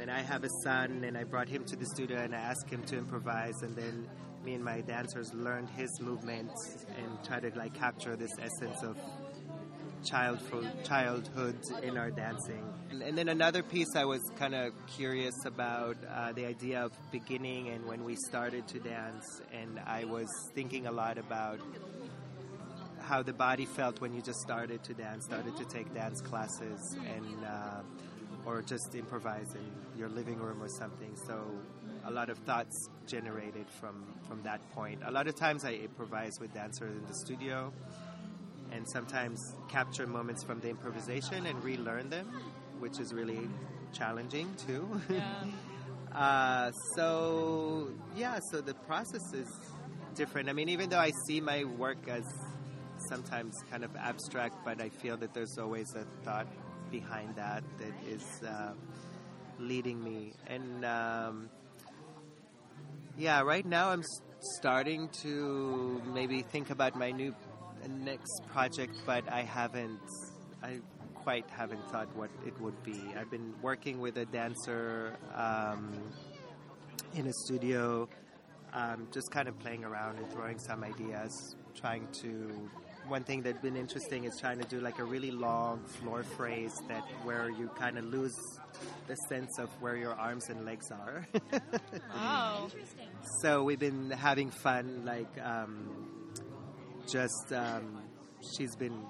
Then I have a son, and I brought him to the studio and I asked him to improvise, and then me and my dancers learned his movements and try to like capture this essence of childhood childhood in our dancing. And, and then another piece I was kind of curious about uh, the idea of beginning and when we started to dance, and I was thinking a lot about how the body felt when you just started to dance, started to take dance classes, and uh, or just improvise in your living room or something. So a lot of thoughts generated from from that point. A lot of times I improvise with dancers in the studio, and sometimes capture moments from the improvisation and relearn them, which is really challenging too. Yeah. uh, so yeah, so the process is different. I mean, even though I see my work as sometimes kind of abstract, but I feel that there's always a thought behind that that is uh, leading me. And um, yeah, right now I'm starting to maybe think about my new next project, but I haven't. I quite haven't thought what it would be. I've been working with a dancer um, in a studio, um, just kind of playing around and throwing some ideas, trying to. One thing that's been interesting is trying to do like a really long floor phrase that where you kind of lose the sense of where your arms and legs are. Wow. so we've been having fun, like um, just um, she's been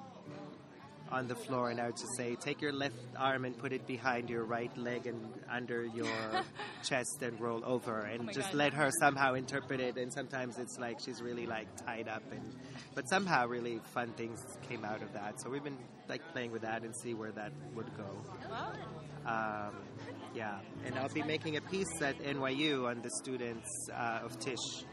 on the floor, and I would just say, take your left arm and put it behind your right leg and under your chest and roll over, and my just God. let her somehow interpret it. And sometimes it's like she's really like tied up, and but somehow really fun things came out of that. So we've been like playing with that and see where that would go. Um, yeah, and I'll be making a piece at NYU on the students uh, of Tisch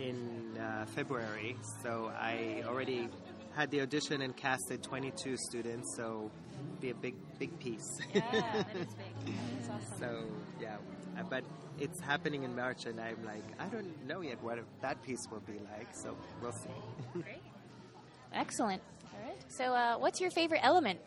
in uh, February. So I already had the audition and casted 22 students. So it'll be a big, big piece. Yeah, that is big. That's awesome. so yeah, uh, but it's happening in March, and I'm like, I don't know yet what that piece will be like. So we'll see. Great. Excellent. All right. So, uh, what's your favorite element?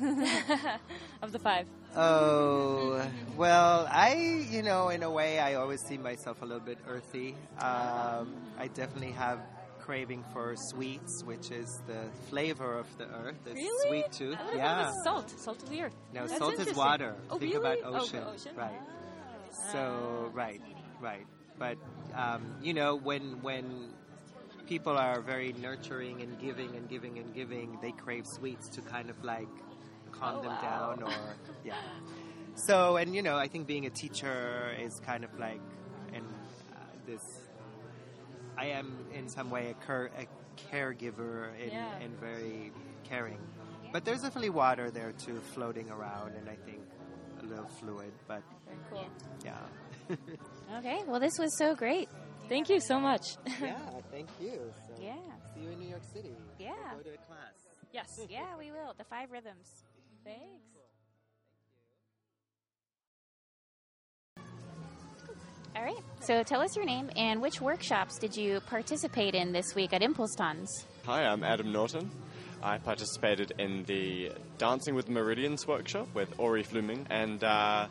Of the five. Oh, well, I, you know, in a way, I always see myself a little bit earthy. Um, I definitely have craving for sweets, which is the flavor of the earth, the Really? sweet tooth. I Yeah. salt. Salt of the earth. No, That's salt is water. Oh, Think really? about Oh, ocean. ocean. Right. So, right, right. But, um, you know, when, when people are very nurturing and giving and giving and giving, they crave sweets to kind of like calm Oh, them wow. down or, yeah. So, and you know, I think being a teacher is kind of like, and uh, this, I am in some way a, cur- a caregiver and, Yeah. and very caring. But there's definitely water there too, floating around, and I think a little fluid. But Very cool. yeah, Okay, well, this was so great. Thank you so much. yeah. Thank you. So Yeah. See you in New York City. Yeah. Go to a class. yes. Yeah, we will. The five rhythms. Thanks. All right. So, tell us your name and which workshops did you participate in this week at ImPulsTanz? Hi, I'm Adam Norton. I participated in the Dancing with Meridians workshop with Ori Flomin and uh,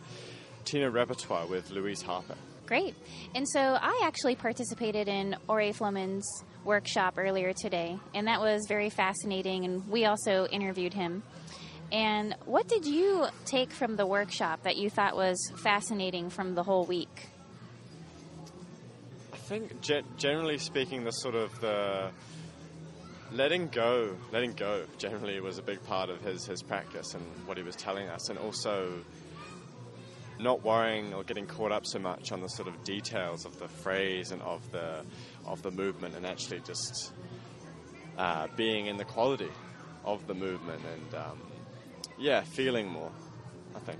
Tino Repertoire with Louise Harper. Great. And so I actually participated in Ori Flomin's workshop earlier today, and that was very fascinating, and we also interviewed him. And what did you take from the workshop that you thought was fascinating from the whole week? I think, ge- generally speaking, the sort of the letting go, letting go, generally was a big part of his his practice and what he was telling us, and also not worrying or getting caught up so much on the sort of details of the phrase and of the of the movement, and actually just uh, being in the quality of the movement and um, yeah, feeling more. I think.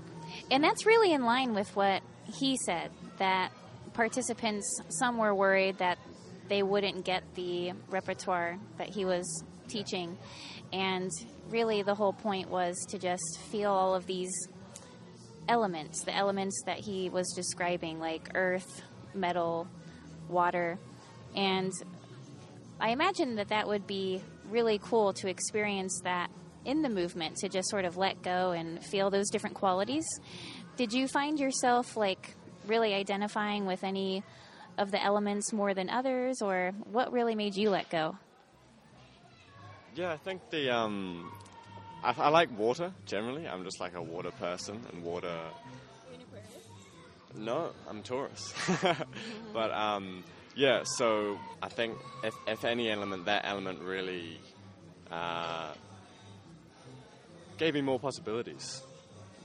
And that's really in line with what he said that participants, some were worried that they wouldn't get the repertoire that he was teaching. And really, the whole point was to just feel all of these elements, the elements that he was describing, like earth, metal, water. And I imagine that that would be really cool to experience that in the movement, to just sort of let go and feel those different qualities. Did you find yourself like really identifying with any of the elements more than others, or what really made you let go? Yeah, I think the um, I, I like water generally. I'm just like a water person, and water. No, I'm Taurus, but um, yeah. So I think if, if any element, that element really uh, gave me more possibilities.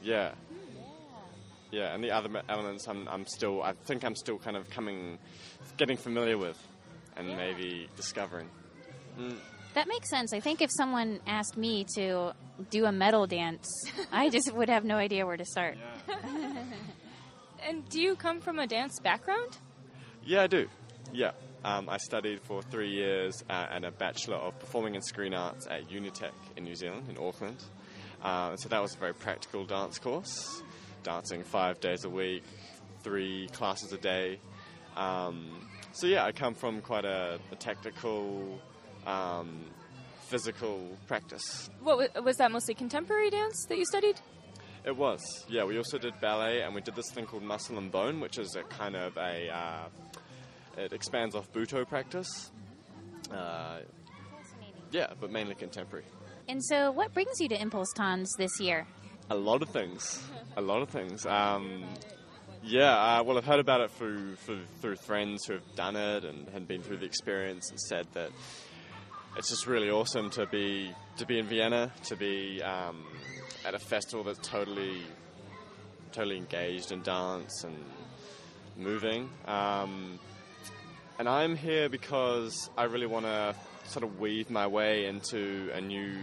Yeah. Yeah, and the other elements, I'm, I'm still, I think I'm still kind of coming, getting familiar with, and maybe discovering. That makes sense. I think if someone asked me to do a metal dance, I just would have no idea where to start. And do you come from a dance background? Yeah, I do. Yeah. Um, I studied for three years uh, and a Bachelor of Performing and Screen Arts at Unitec in New Zealand, in Auckland. Uh, so that was a very practical dance course, dancing five days a week, three classes a day. Um, so yeah, I come from quite a, a technical, um, physical practice. What was that mostly contemporary dance that you studied? It was, yeah. We also did ballet, and we did this thing called muscle and bone, which is a kind of a uh, it expands off Butoh practice. Uh, yeah, but mainly contemporary. And so, what brings you to ImPulsTanz this year? A lot of things, a lot of things. Um, yeah, uh, well, I've heard about it through, through through friends who have done it and had been through the experience and said that it's just really awesome to be to be in Vienna, to be um, at a festival that's totally totally engaged in dance and moving. Um, and I'm here because I really want to sort of weave my way into a new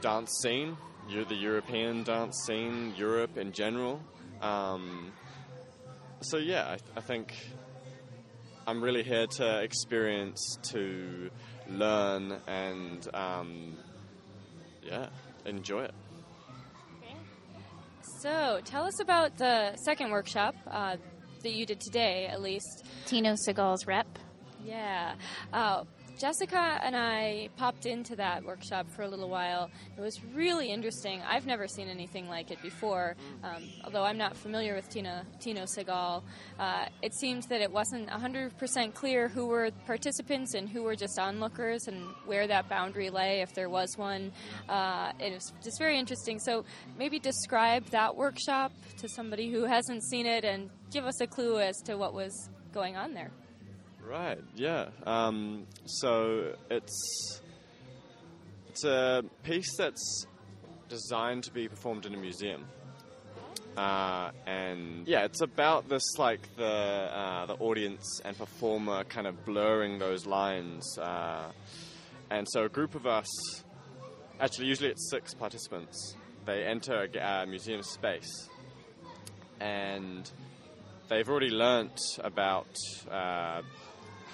dance scene, the European dance scene, Europe in general. Um, so yeah, I, I think I'm really here to experience, to learn, and um, yeah, enjoy it. So, tell us about the second workshop uh, that you did today, at least. Tino Sehgal's rep. Yeah. Uh, Jessica and I popped into that workshop for a little while. It was really interesting. I've never seen anything like it before. Um, although I'm not familiar with Tina, Tino Sehgal, uh, it seemed that it wasn't 100% clear who were participants and who were just onlookers and where that boundary lay, if there was one. Uh, it was just very interesting. So maybe describe that workshop to somebody who hasn't seen it and give us a clue as to what was going on there. Right. Yeah. Um, so it's it's a piece that's designed to be performed in a museum, uh, and yeah, it's about this like the uh, the audience and performer kind of blurring those lines, uh, and so a group of us, actually usually it's six participants, they enter a uh museum space, and they've already learnt about.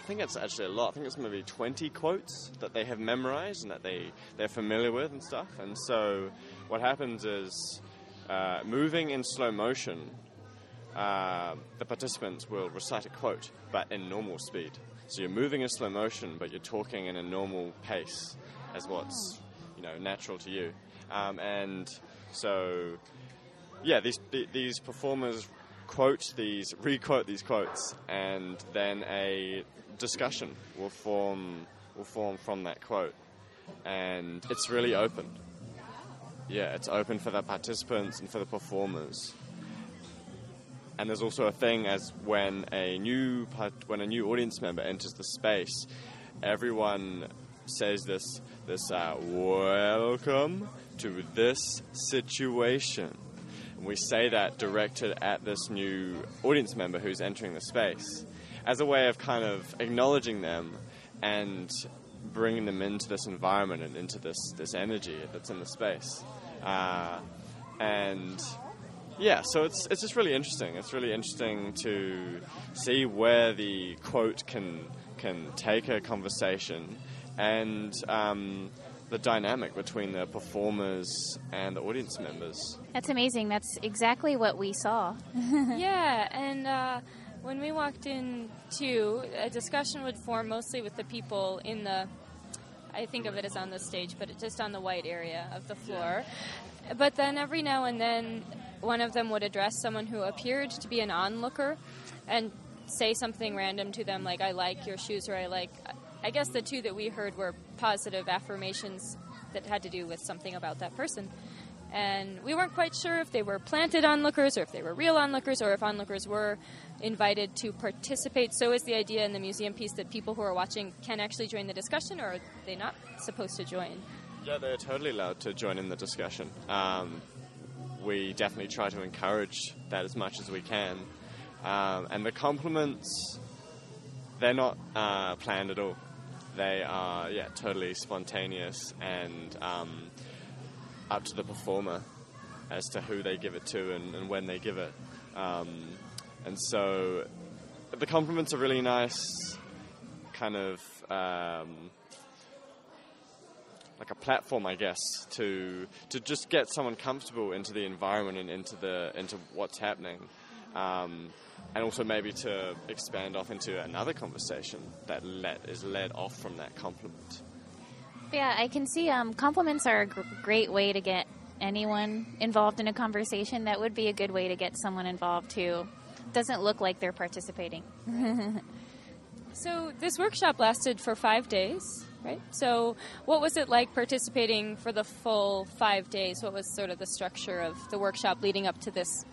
I think it's actually a lot. I think it's maybe 20 quotes that they have memorized and that they, they're familiar with and stuff. And so what happens is, uh, moving in slow motion, uh, the participants will recite a quote, but in normal speed. So you're moving in slow motion, but you're talking in a normal pace as what's you know natural to you. Um, and so, yeah, these these performers quote these, re-quote these quotes, and then a discussion will form will form from that quote, and it's really open. Yeah, it's open for the participants and for the performers. And there's also a thing as when a new part, when a new audience member enters the space, everyone says this this uh, welcome to this situation, And we say that directed at this new audience member who's entering the space as a way of kind of acknowledging them and bringing them into this environment and into this, this energy that's in the space. Uh, and yeah, so it's it's just really interesting. It's really interesting to see where the quote can can take a conversation and um, the dynamic between the performers and the audience members. That's amazing. That's exactly what we saw. yeah, and uh, when we walked in, too, a discussion would form mostly with the people in the. I think of it as on the stage, but just on the white area of the floor. But then every now and then, one of them would address someone who appeared to be an onlooker and say something random to them, like, I like your shoes, or I like. I guess the two that we heard were positive affirmations that had to do with something about that person. And we weren't quite sure if they were planted onlookers or if they were real onlookers or if onlookers were invited to participate. So is the idea in the museum piece that people who are watching can actually join the discussion or are they not supposed to join? Yeah, they're totally allowed to join in the discussion. Um, we definitely try to encourage that as much as we can. Um, and the compliments, they're not uh, planned at all. They are, yeah, totally spontaneous and um, up to the performer as to who they give it to and, and when they give it. Um, and so the compliments are really nice, kind of um, like a platform, I guess, to to just get someone comfortable into the environment and into the into what's happening. Um, and also maybe to expand off into another conversation that let, is led off from that compliment. Yeah, I can see um, compliments are a gr- great way to get anyone involved in a conversation. That would be a good way to get someone involved who doesn't look like they're participating. so this workshop lasted for five days, right? So what was it like participating for the full five days? What was sort of the structure of the workshop leading up to this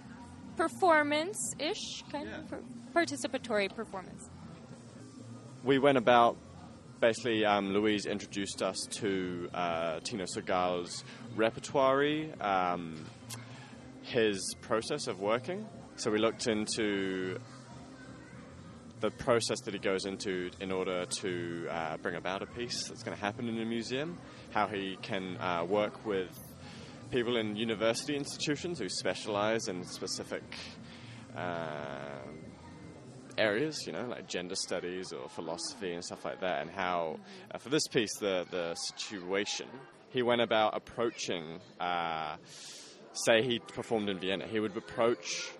performance ish kind yeah. of participatory performance. We went about basically, um, Louise introduced us to uh, Tino Sehgal's repertoire, um, his process of working. So we looked into the process that he goes into in order to uh, bring about a piece that's going to happen in a museum, how he can uh, work with people in university institutions who specialize in specific uh, areas, you know, like gender studies or philosophy and stuff like that, and how, uh, for this piece, the, the situation, he went about approaching, uh, say he performed in Vienna, he would approach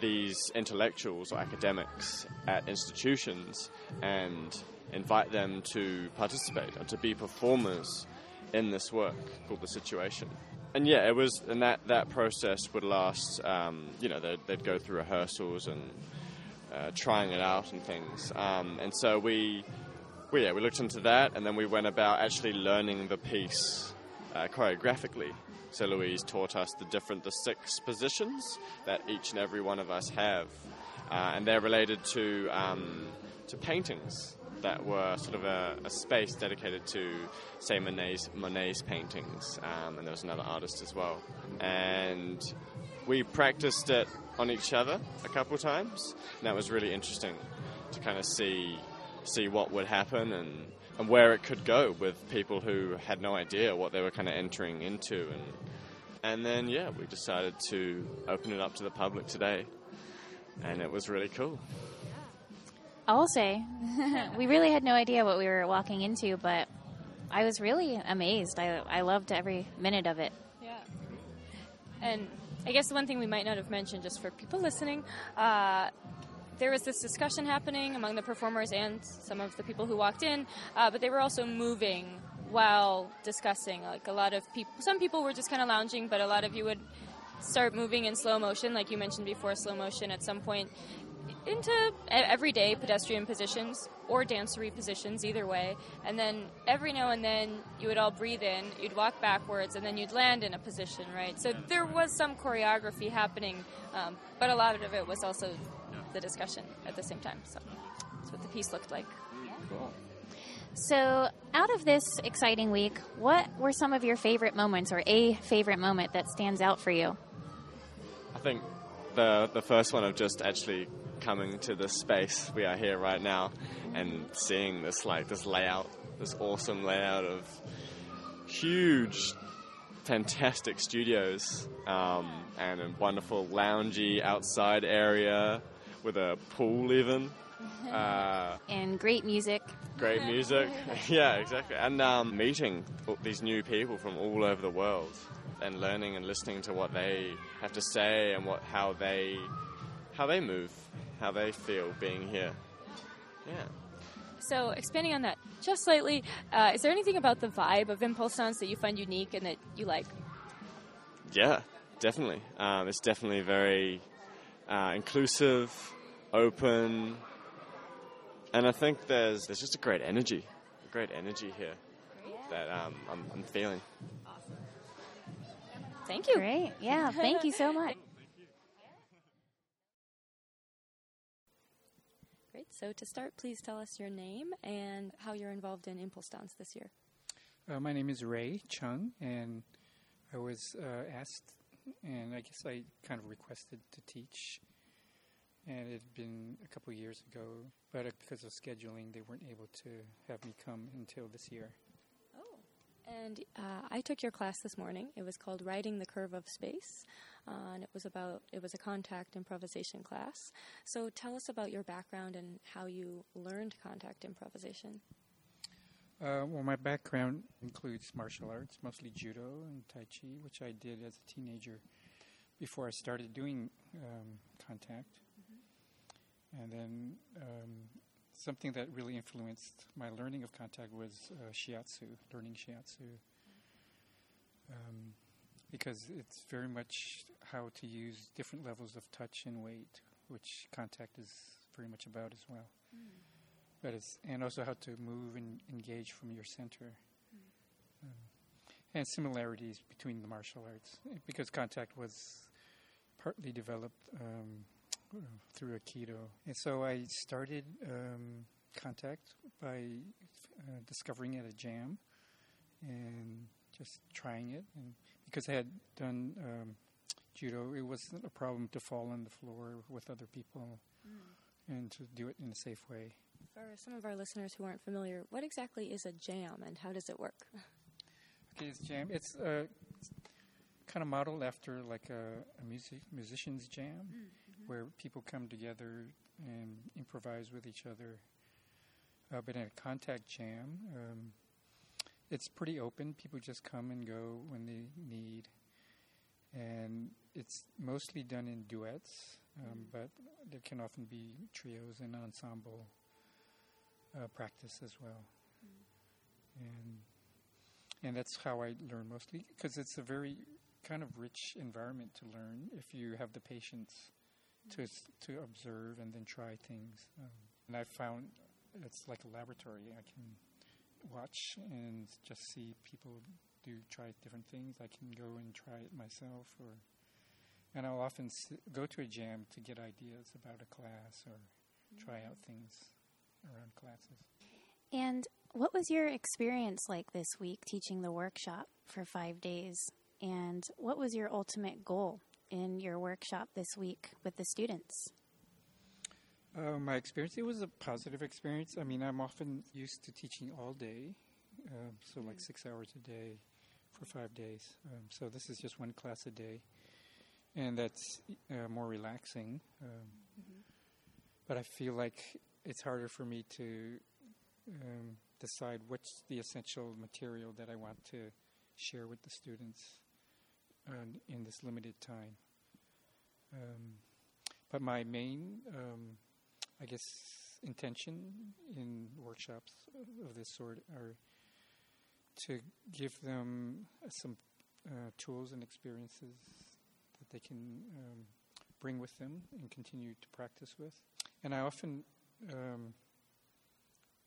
these intellectuals or academics at institutions and invite them to participate or to be performers in this work called The Situation and yeah, it was, and that, that process would last. Um, you know, they'd, they'd, go through rehearsals and uh, trying it out and things. Um, and so we, we, yeah, we looked into that, and then we went about actually learning the piece uh, choreographically. So Louise taught us the different, the six positions that each and every one of us have, uh, and they're related to um, to paintings that were sort of a, a space dedicated to, say, Monet's, Monet's paintings, um, and there was another artist as well. And we practiced it on each other a couple times, and that was really interesting to kind of see see what would happen and, and where it could go with people who had no idea what they were kind of entering into and and then yeah we decided to open it up to the public today and it was really cool I'll say we really had no idea what we were walking into, but I was really amazed. I I loved every minute of it. Yeah. And I guess the one thing we might not have mentioned, just for people listening, uh, there was this discussion happening among the performers and some of the people who walked in, uh, but they were also moving while discussing. Like a lot of people, some people were just kind of lounging, but a lot of you would start moving in slow motion, like you mentioned before, slow motion at some point into everyday pedestrian positions or dancery positions, either way. And then every now and then you would all breathe in, you'd walk backwards, and then you'd land in a position, right? So there was some choreography happening, um, but a lot of it was also the discussion at the same time. So that's what the piece looked like. Cool. So, out of this exciting week, what were some of your favorite moments or a favorite moment that stands out for you? I think the the first one of just actually coming to this space we are here right now and seeing this like this layout, this awesome layout of huge, fantastic studios um, and a wonderful loungy outside area with a pool even. Uh, And great music. great music. yeah, exactly. And um, meeting these new people from all over the world and learning and listening to what they have to say and what how they how they move, how they feel being here. Yeah. So, expanding on that just slightly, uh, is there anything about the vibe of ImPulsTanz that you find unique and that you like? Yeah, definitely. Um, it's definitely very uh, inclusive, open, and I think there's there's just a great energy, a great energy here that um, I'm, I'm feeling. Thank you. Great. Yeah, thank you so much. So, to start, please tell us your name and how you're involved in ImPulsTanz this year. Uh, my name is Ray Chung, and I was uh, asked, and I guess I kind of requested to teach. And it had been a couple years ago, but because of scheduling, they weren't able to have me come until this year. And uh, I took your class this morning. It was called Riding the Curve of Space, uh, and it was about it was a contact improvisation class. So tell us about your background and how you learned contact improvisation. Uh, well, my background includes martial arts, mostly judo and tai chi, which I did as a teenager before I started doing um, contact. And then um, something that really influenced my learning of contact was uh, shiatsu, learning shiatsu. Um, because it's very much how to use different levels of touch and weight, which contact is very much about as well. But it's and also how to move and engage from your center, um, and similarities between the martial arts because contact was partly developed um, through Aikido, and so I started um, contact by uh, discovering at a jam and just trying it, and because I had done um, judo, it wasn't a problem to fall on the floor with other people and to do it in a safe way. For some of our listeners who aren't familiar, what exactly is a jam and how does it work? Okay, it's jam. It's uh, kind of modeled after like a, a music musician's jam, where people come together and improvise with each other. Uh, but in a contact jam, um, it's pretty open. People just come and go when they need, and it's mostly done in duets. Um, But there can often be trios and ensemble uh, practice as well, and and that's how I learn mostly because it's a very kind of rich environment to learn if you have the patience to to observe and then try things. Um, and I found it's like a laboratory. I can watch and just see people do try different things. I can go and try it myself, or and I'll often s- go to a jam to get ideas about a class or try out things around classes. And what was your experience like this week teaching the workshop for five days? And what was your ultimate goal in your workshop this week with the students? Uh, my experience, it was a positive experience. I mean, I'm often used to teaching all day, um, so like six hours a day for five days. Um, so this is just one class a day, and that's uh, more relaxing. Um, But I feel like it's harder for me to um, decide what's the essential material that I want to share with the students in this limited time. Um, but my main um, I guess, intention in workshops of this sort are to give them some uh, tools and experiences that they can um, bring with them and continue to practice with. And I often um,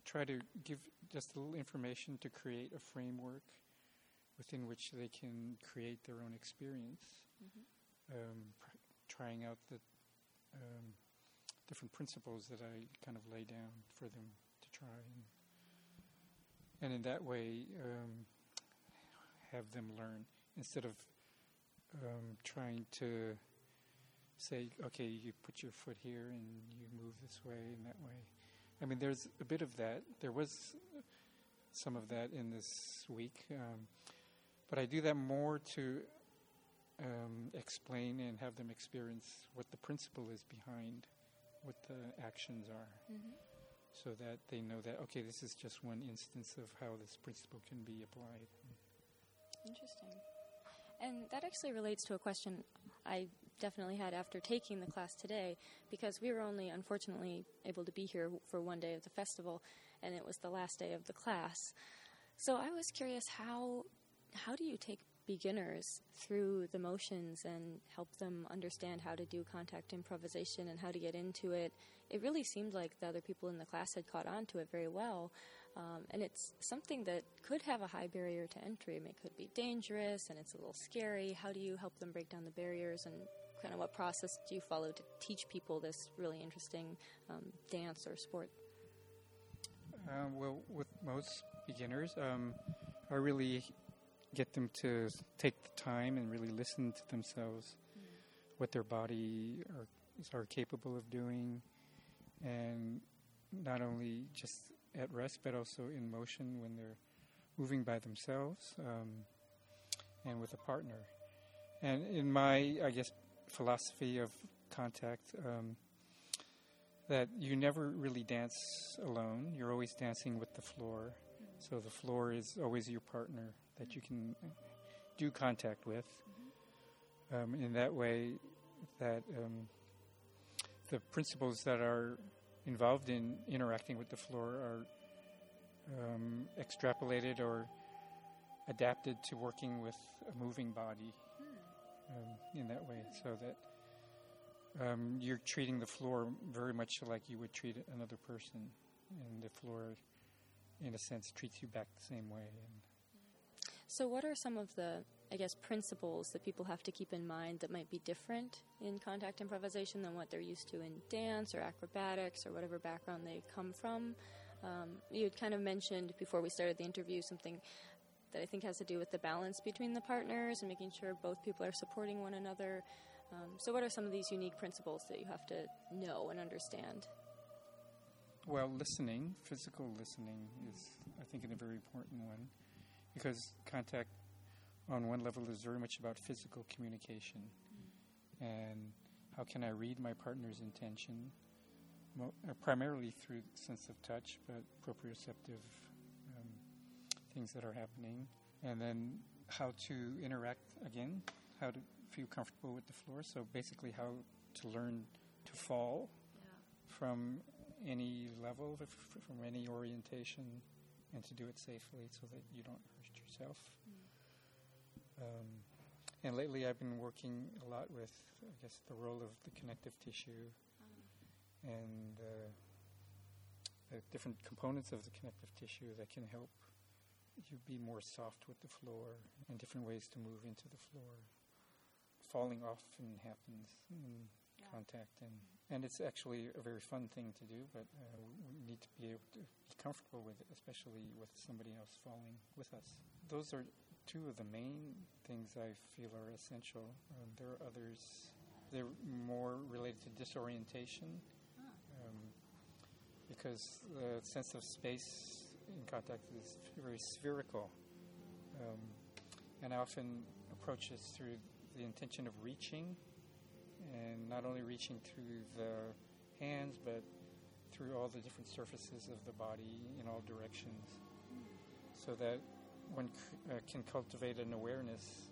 try to give just a little information to create a framework within which they can create their own experience, um, pr- trying out the um, different principles that I kind of lay down for them to try, and, and in that way um, have them learn instead of um, trying to say, okay, you put your foot here and you move this way and that way. I mean, there's a bit of that. There was some of that in this week, um, but I do that more to um, explain and have them experience what the principle is behind what the actions are, Mm-hmm. so that they know that okay, this is just one instance of how this principle can be applied. Interesting. And that actually relates to a question I definitely had after taking the class today, because we were only unfortunately able to be here for one day of the festival, and it was the last day of the class. So I was curious how how do you take beginners through the motions and help them understand how to do contact improvisation and how to get into it? It really seemed like the other people in the class had caught on to it very well. Um, and it's something that could have a high barrier to entry. I mean, it could be dangerous and it's a little scary. How do you help them break down the barriers and kind of what process do you follow to teach people this really interesting um, dance or sport? Uh, well, with most beginners, um, I really get them to take the time and really listen to themselves, what their body are, are capable of doing, and not only just at rest, but also in motion when they're moving by themselves um, and with a partner. And in my, I guess, philosophy of contact, um, that you never really dance alone. You're always dancing with the floor. So the floor is always your partner that you can do contact with. Um, in that way, that um, the principles that are involved in interacting with the floor are um, extrapolated or adapted to working with a moving body um, in that way, so that um, you're treating the floor very much like you would treat another person, and the floor, in a sense, treats you back the same way. And So, what are some of the, I guess, principles that people have to keep in mind that might be different in contact improvisation than what they're used to in dance or acrobatics or whatever background they come from? Um, you had kind of mentioned before we started the interview something that I think has to do with the balance between the partners and making sure both people are supporting one another. Um, so, what are some of these unique principles that you have to know and understand? Well, listening, physical listening, is, I think, a very important one because contact on one level is very much about physical communication. And how can I read my partner's intention? Mo- uh, primarily through sense of touch, but proprioceptive um, things that are happening. And then how to interact again, how to feel comfortable with the floor. So basically, how to learn to fall from any level, f- from any orientation, and to do it safely so that you don't yourself. Um, and lately, I've been working a lot with, I guess, the role of the connective tissue and uh, the different components of the connective tissue that can help you be more soft with the floor and different ways to move into the floor. Falling often happens in contact, and, and it's actually a very fun thing to do, but uh, we need to be able to be comfortable with it, especially with somebody else falling with us. Those are two of the main things I feel are essential. Um, there are others, they're more related to disorientation um, because the sense of space in contact is very spherical. Um, and I often approach this through the intention of reaching, and not only reaching through the hands, but through all the different surfaces of the body in all directions, so that one c- uh, can cultivate an awareness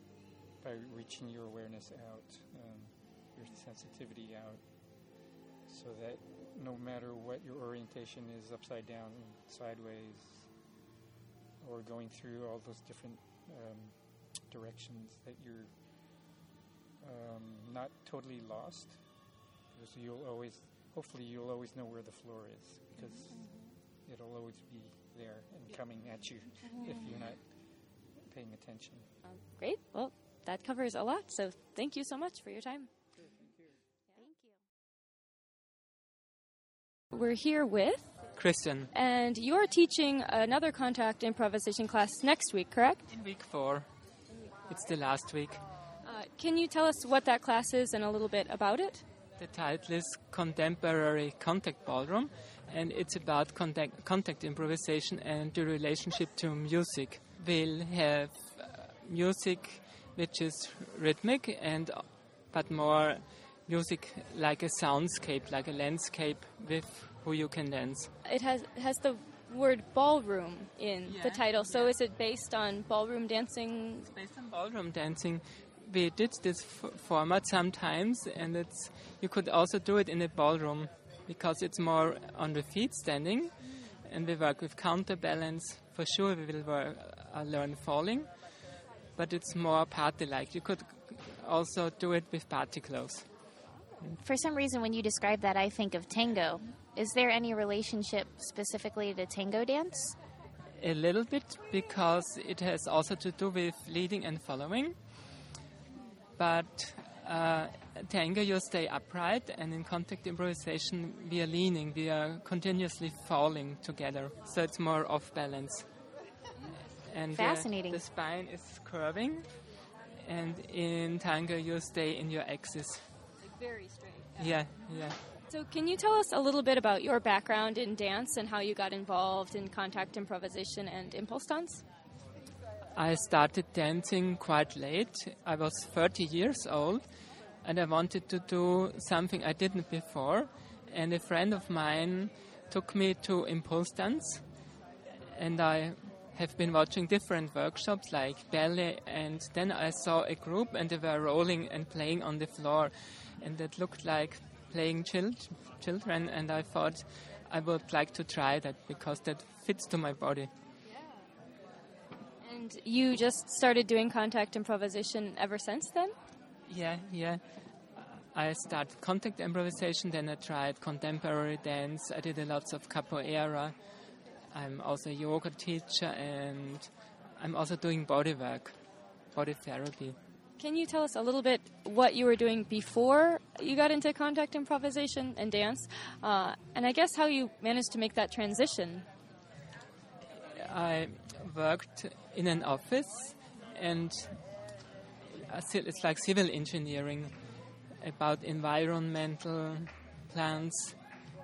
by reaching your awareness out, um, your sensitivity out, so that no matter what your orientation is, upside down, sideways, or going through all those different um, directions, that you're um, not totally lost, because you'll always, hopefully, you'll always know where the floor is, because it'll always be there and coming at you if you're not paying attention. Um, great. Well, that covers a lot. So, thank you so much for your time. Thank you. We're here with, Kristen. and you're teaching another contact improvisation class next week, correct? in week four, it's the last week. Can you tell us what that class is and a little bit about it? The title is Contemporary Contact Ballroom, and it's about contact, contact improvisation and the relationship to music. We'll have uh, music which is rhythmic and but more music like a soundscape, like a landscape with who you can dance. It has has the word ballroom in the title. So is it based on ballroom dancing? It's based on ballroom dancing. We did this f- format sometimes, and it's you could also do it in a ballroom because it's more on the feet standing, and we work with counterbalance. For sure, we will work, uh, learn falling, but it's more party-like. You could also do it with party clothes. For some reason, when you describe that, I think of tango. Is there any relationship specifically to tango dance? A little bit because it has also to do with leading and following. But uh, tango, you stay upright, and in contact improvisation, we are leaning, we are continuously falling together, so it's more off balance. And uh, Fascinating. the spine is curving, and in tango, you stay in your axis. like Very straight. Yeah, yeah. So can you tell us a little bit about your background in dance and how you got involved in contact improvisation and impulse dance? I started dancing quite late. I was 30 years old and I wanted to do something I didn't before. And a friend of mine took me to ImPulsTanz and I have been watching different workshops like ballet and then I saw a group and they were rolling and playing on the floor and it looked like playing chil- children and I thought I would like to try that because that fits to my body. And you just started doing contact improvisation ever since then? Yeah, yeah. I started contact improvisation, then I tried contemporary dance. I did a lots of capoeira. I'm also a yoga teacher and I'm also doing body work, body therapy. Can you tell us a little bit what you were doing before you got into contact improvisation and dance? Uh, and I guess how you managed to make that transition? I worked in an office and it's like civil engineering about environmental plants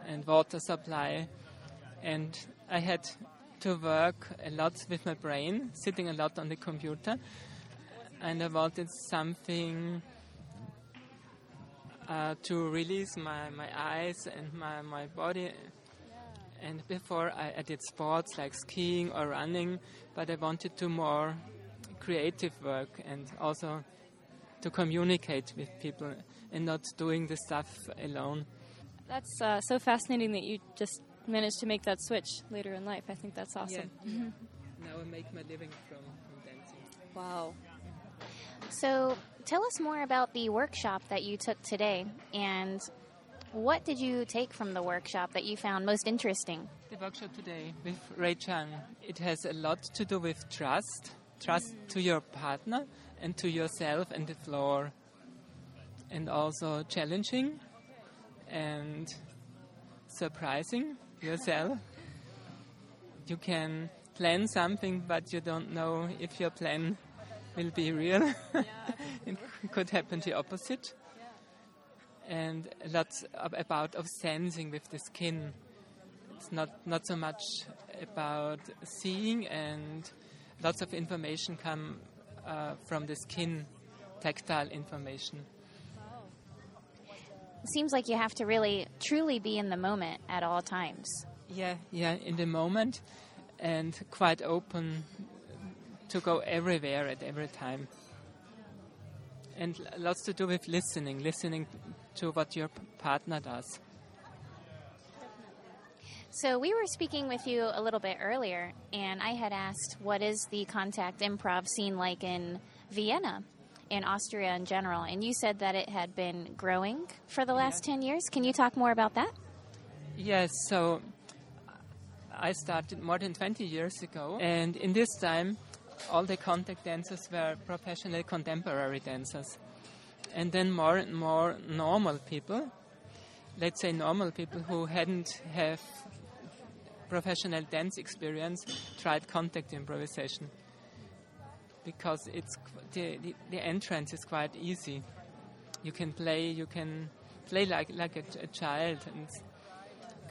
and water supply. And I had to work a lot with my brain, sitting a lot on the computer. And I wanted something uh, to release my, my eyes and my, my body and before I, I did sports like skiing or running, but I wanted to more creative work and also to communicate with people and not doing the stuff alone. That's uh, so fascinating that you just managed to make that switch later in life. I think that's awesome. Now I make my living from, from dancing. Wow. So, tell us more about the workshop that you took today and what did you take from the workshop that you found most interesting? The workshop today with Ray Chung, it has a lot to do with trust, trust to your partner and to yourself and the floor, and also challenging and surprising yourself. You can plan something, but you don't know if your plan will be real. it could happen the opposite. And lots ab- about of sensing with the skin. It's not not so much about seeing, and lots of information come uh, from the skin, tactile information. It seems like you have to really truly be in the moment at all times. Yeah, yeah, in the moment, and quite open to go everywhere at every time. And lots to do with listening, listening to what your partner does. So, we were speaking with you a little bit earlier, and I had asked, what is the contact improv scene like in Vienna, in Austria in general? And you said that it had been growing for the last 10 years. Can you talk more about that? Yes, so uh, I started more than 20 years ago, and in this time, all the contact dancers were professional contemporary dancers. And then more and more normal people, let's say normal people who hadn't have professional dance experience, tried contact improvisation. because it's the, the, the entrance is quite easy. You can play, you can play like like a, a child and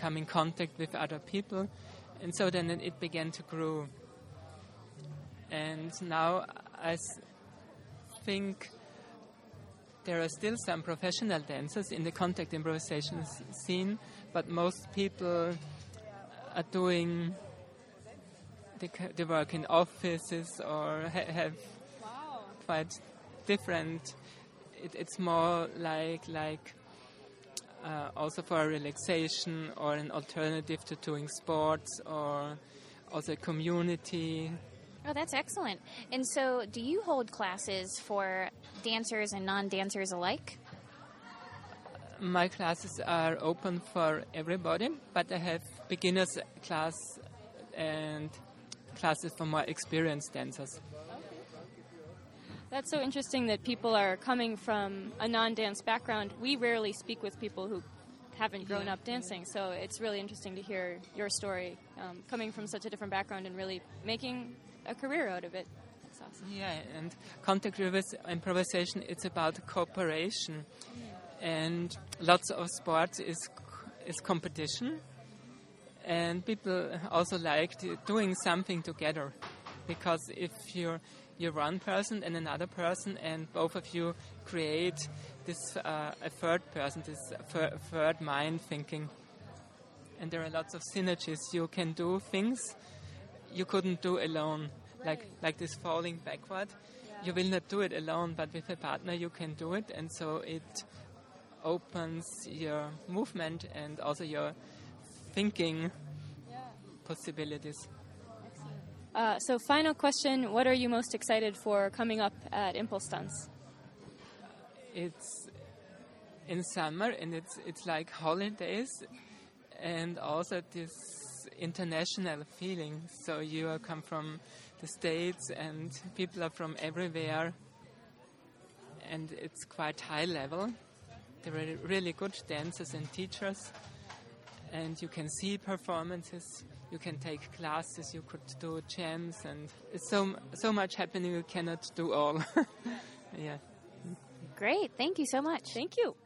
come in contact with other people, and so then it, it began to grow. And now I think there are still some professional dancers in the contact improvisation scene, but most people are doing they, ca- they work in offices or ha- have quite different. It, it's more like like uh, also for relaxation or an alternative to doing sports or also community. Oh, that's excellent. And so, do you hold classes for dancers and non dancers alike? My classes are open for everybody, but I have beginners class and classes for more experienced dancers. That's so interesting that people are coming from a non dance background. We rarely speak with people who haven't grown up dancing, so it's really interesting to hear your story um, coming from such a different background and really making a career out of it. That's awesome. Yeah, and contact improvisation it's about cooperation, and lots of sports is is competition, and people also like doing something together, because if you're you're one person and another person, and both of you create this uh, a third person, this third mind thinking, and there are lots of synergies. You can do things you couldn't do alone. Like like this falling backward, you will not do it alone, but with a partner you can do it, and so it opens your movement and also your thinking possibilities. Uh, so, final question What are you most excited for coming up at ImPulsTanz? It's in summer and it's it's like holidays, and also this international feeling. So you come from the states and people are from everywhere, and it's quite high level. There are really good dancers and teachers, and you can see performances. You can take classes. You could do jams, and it's so so much happening. You cannot do all. yeah. Great. Thank you so much. Thank you.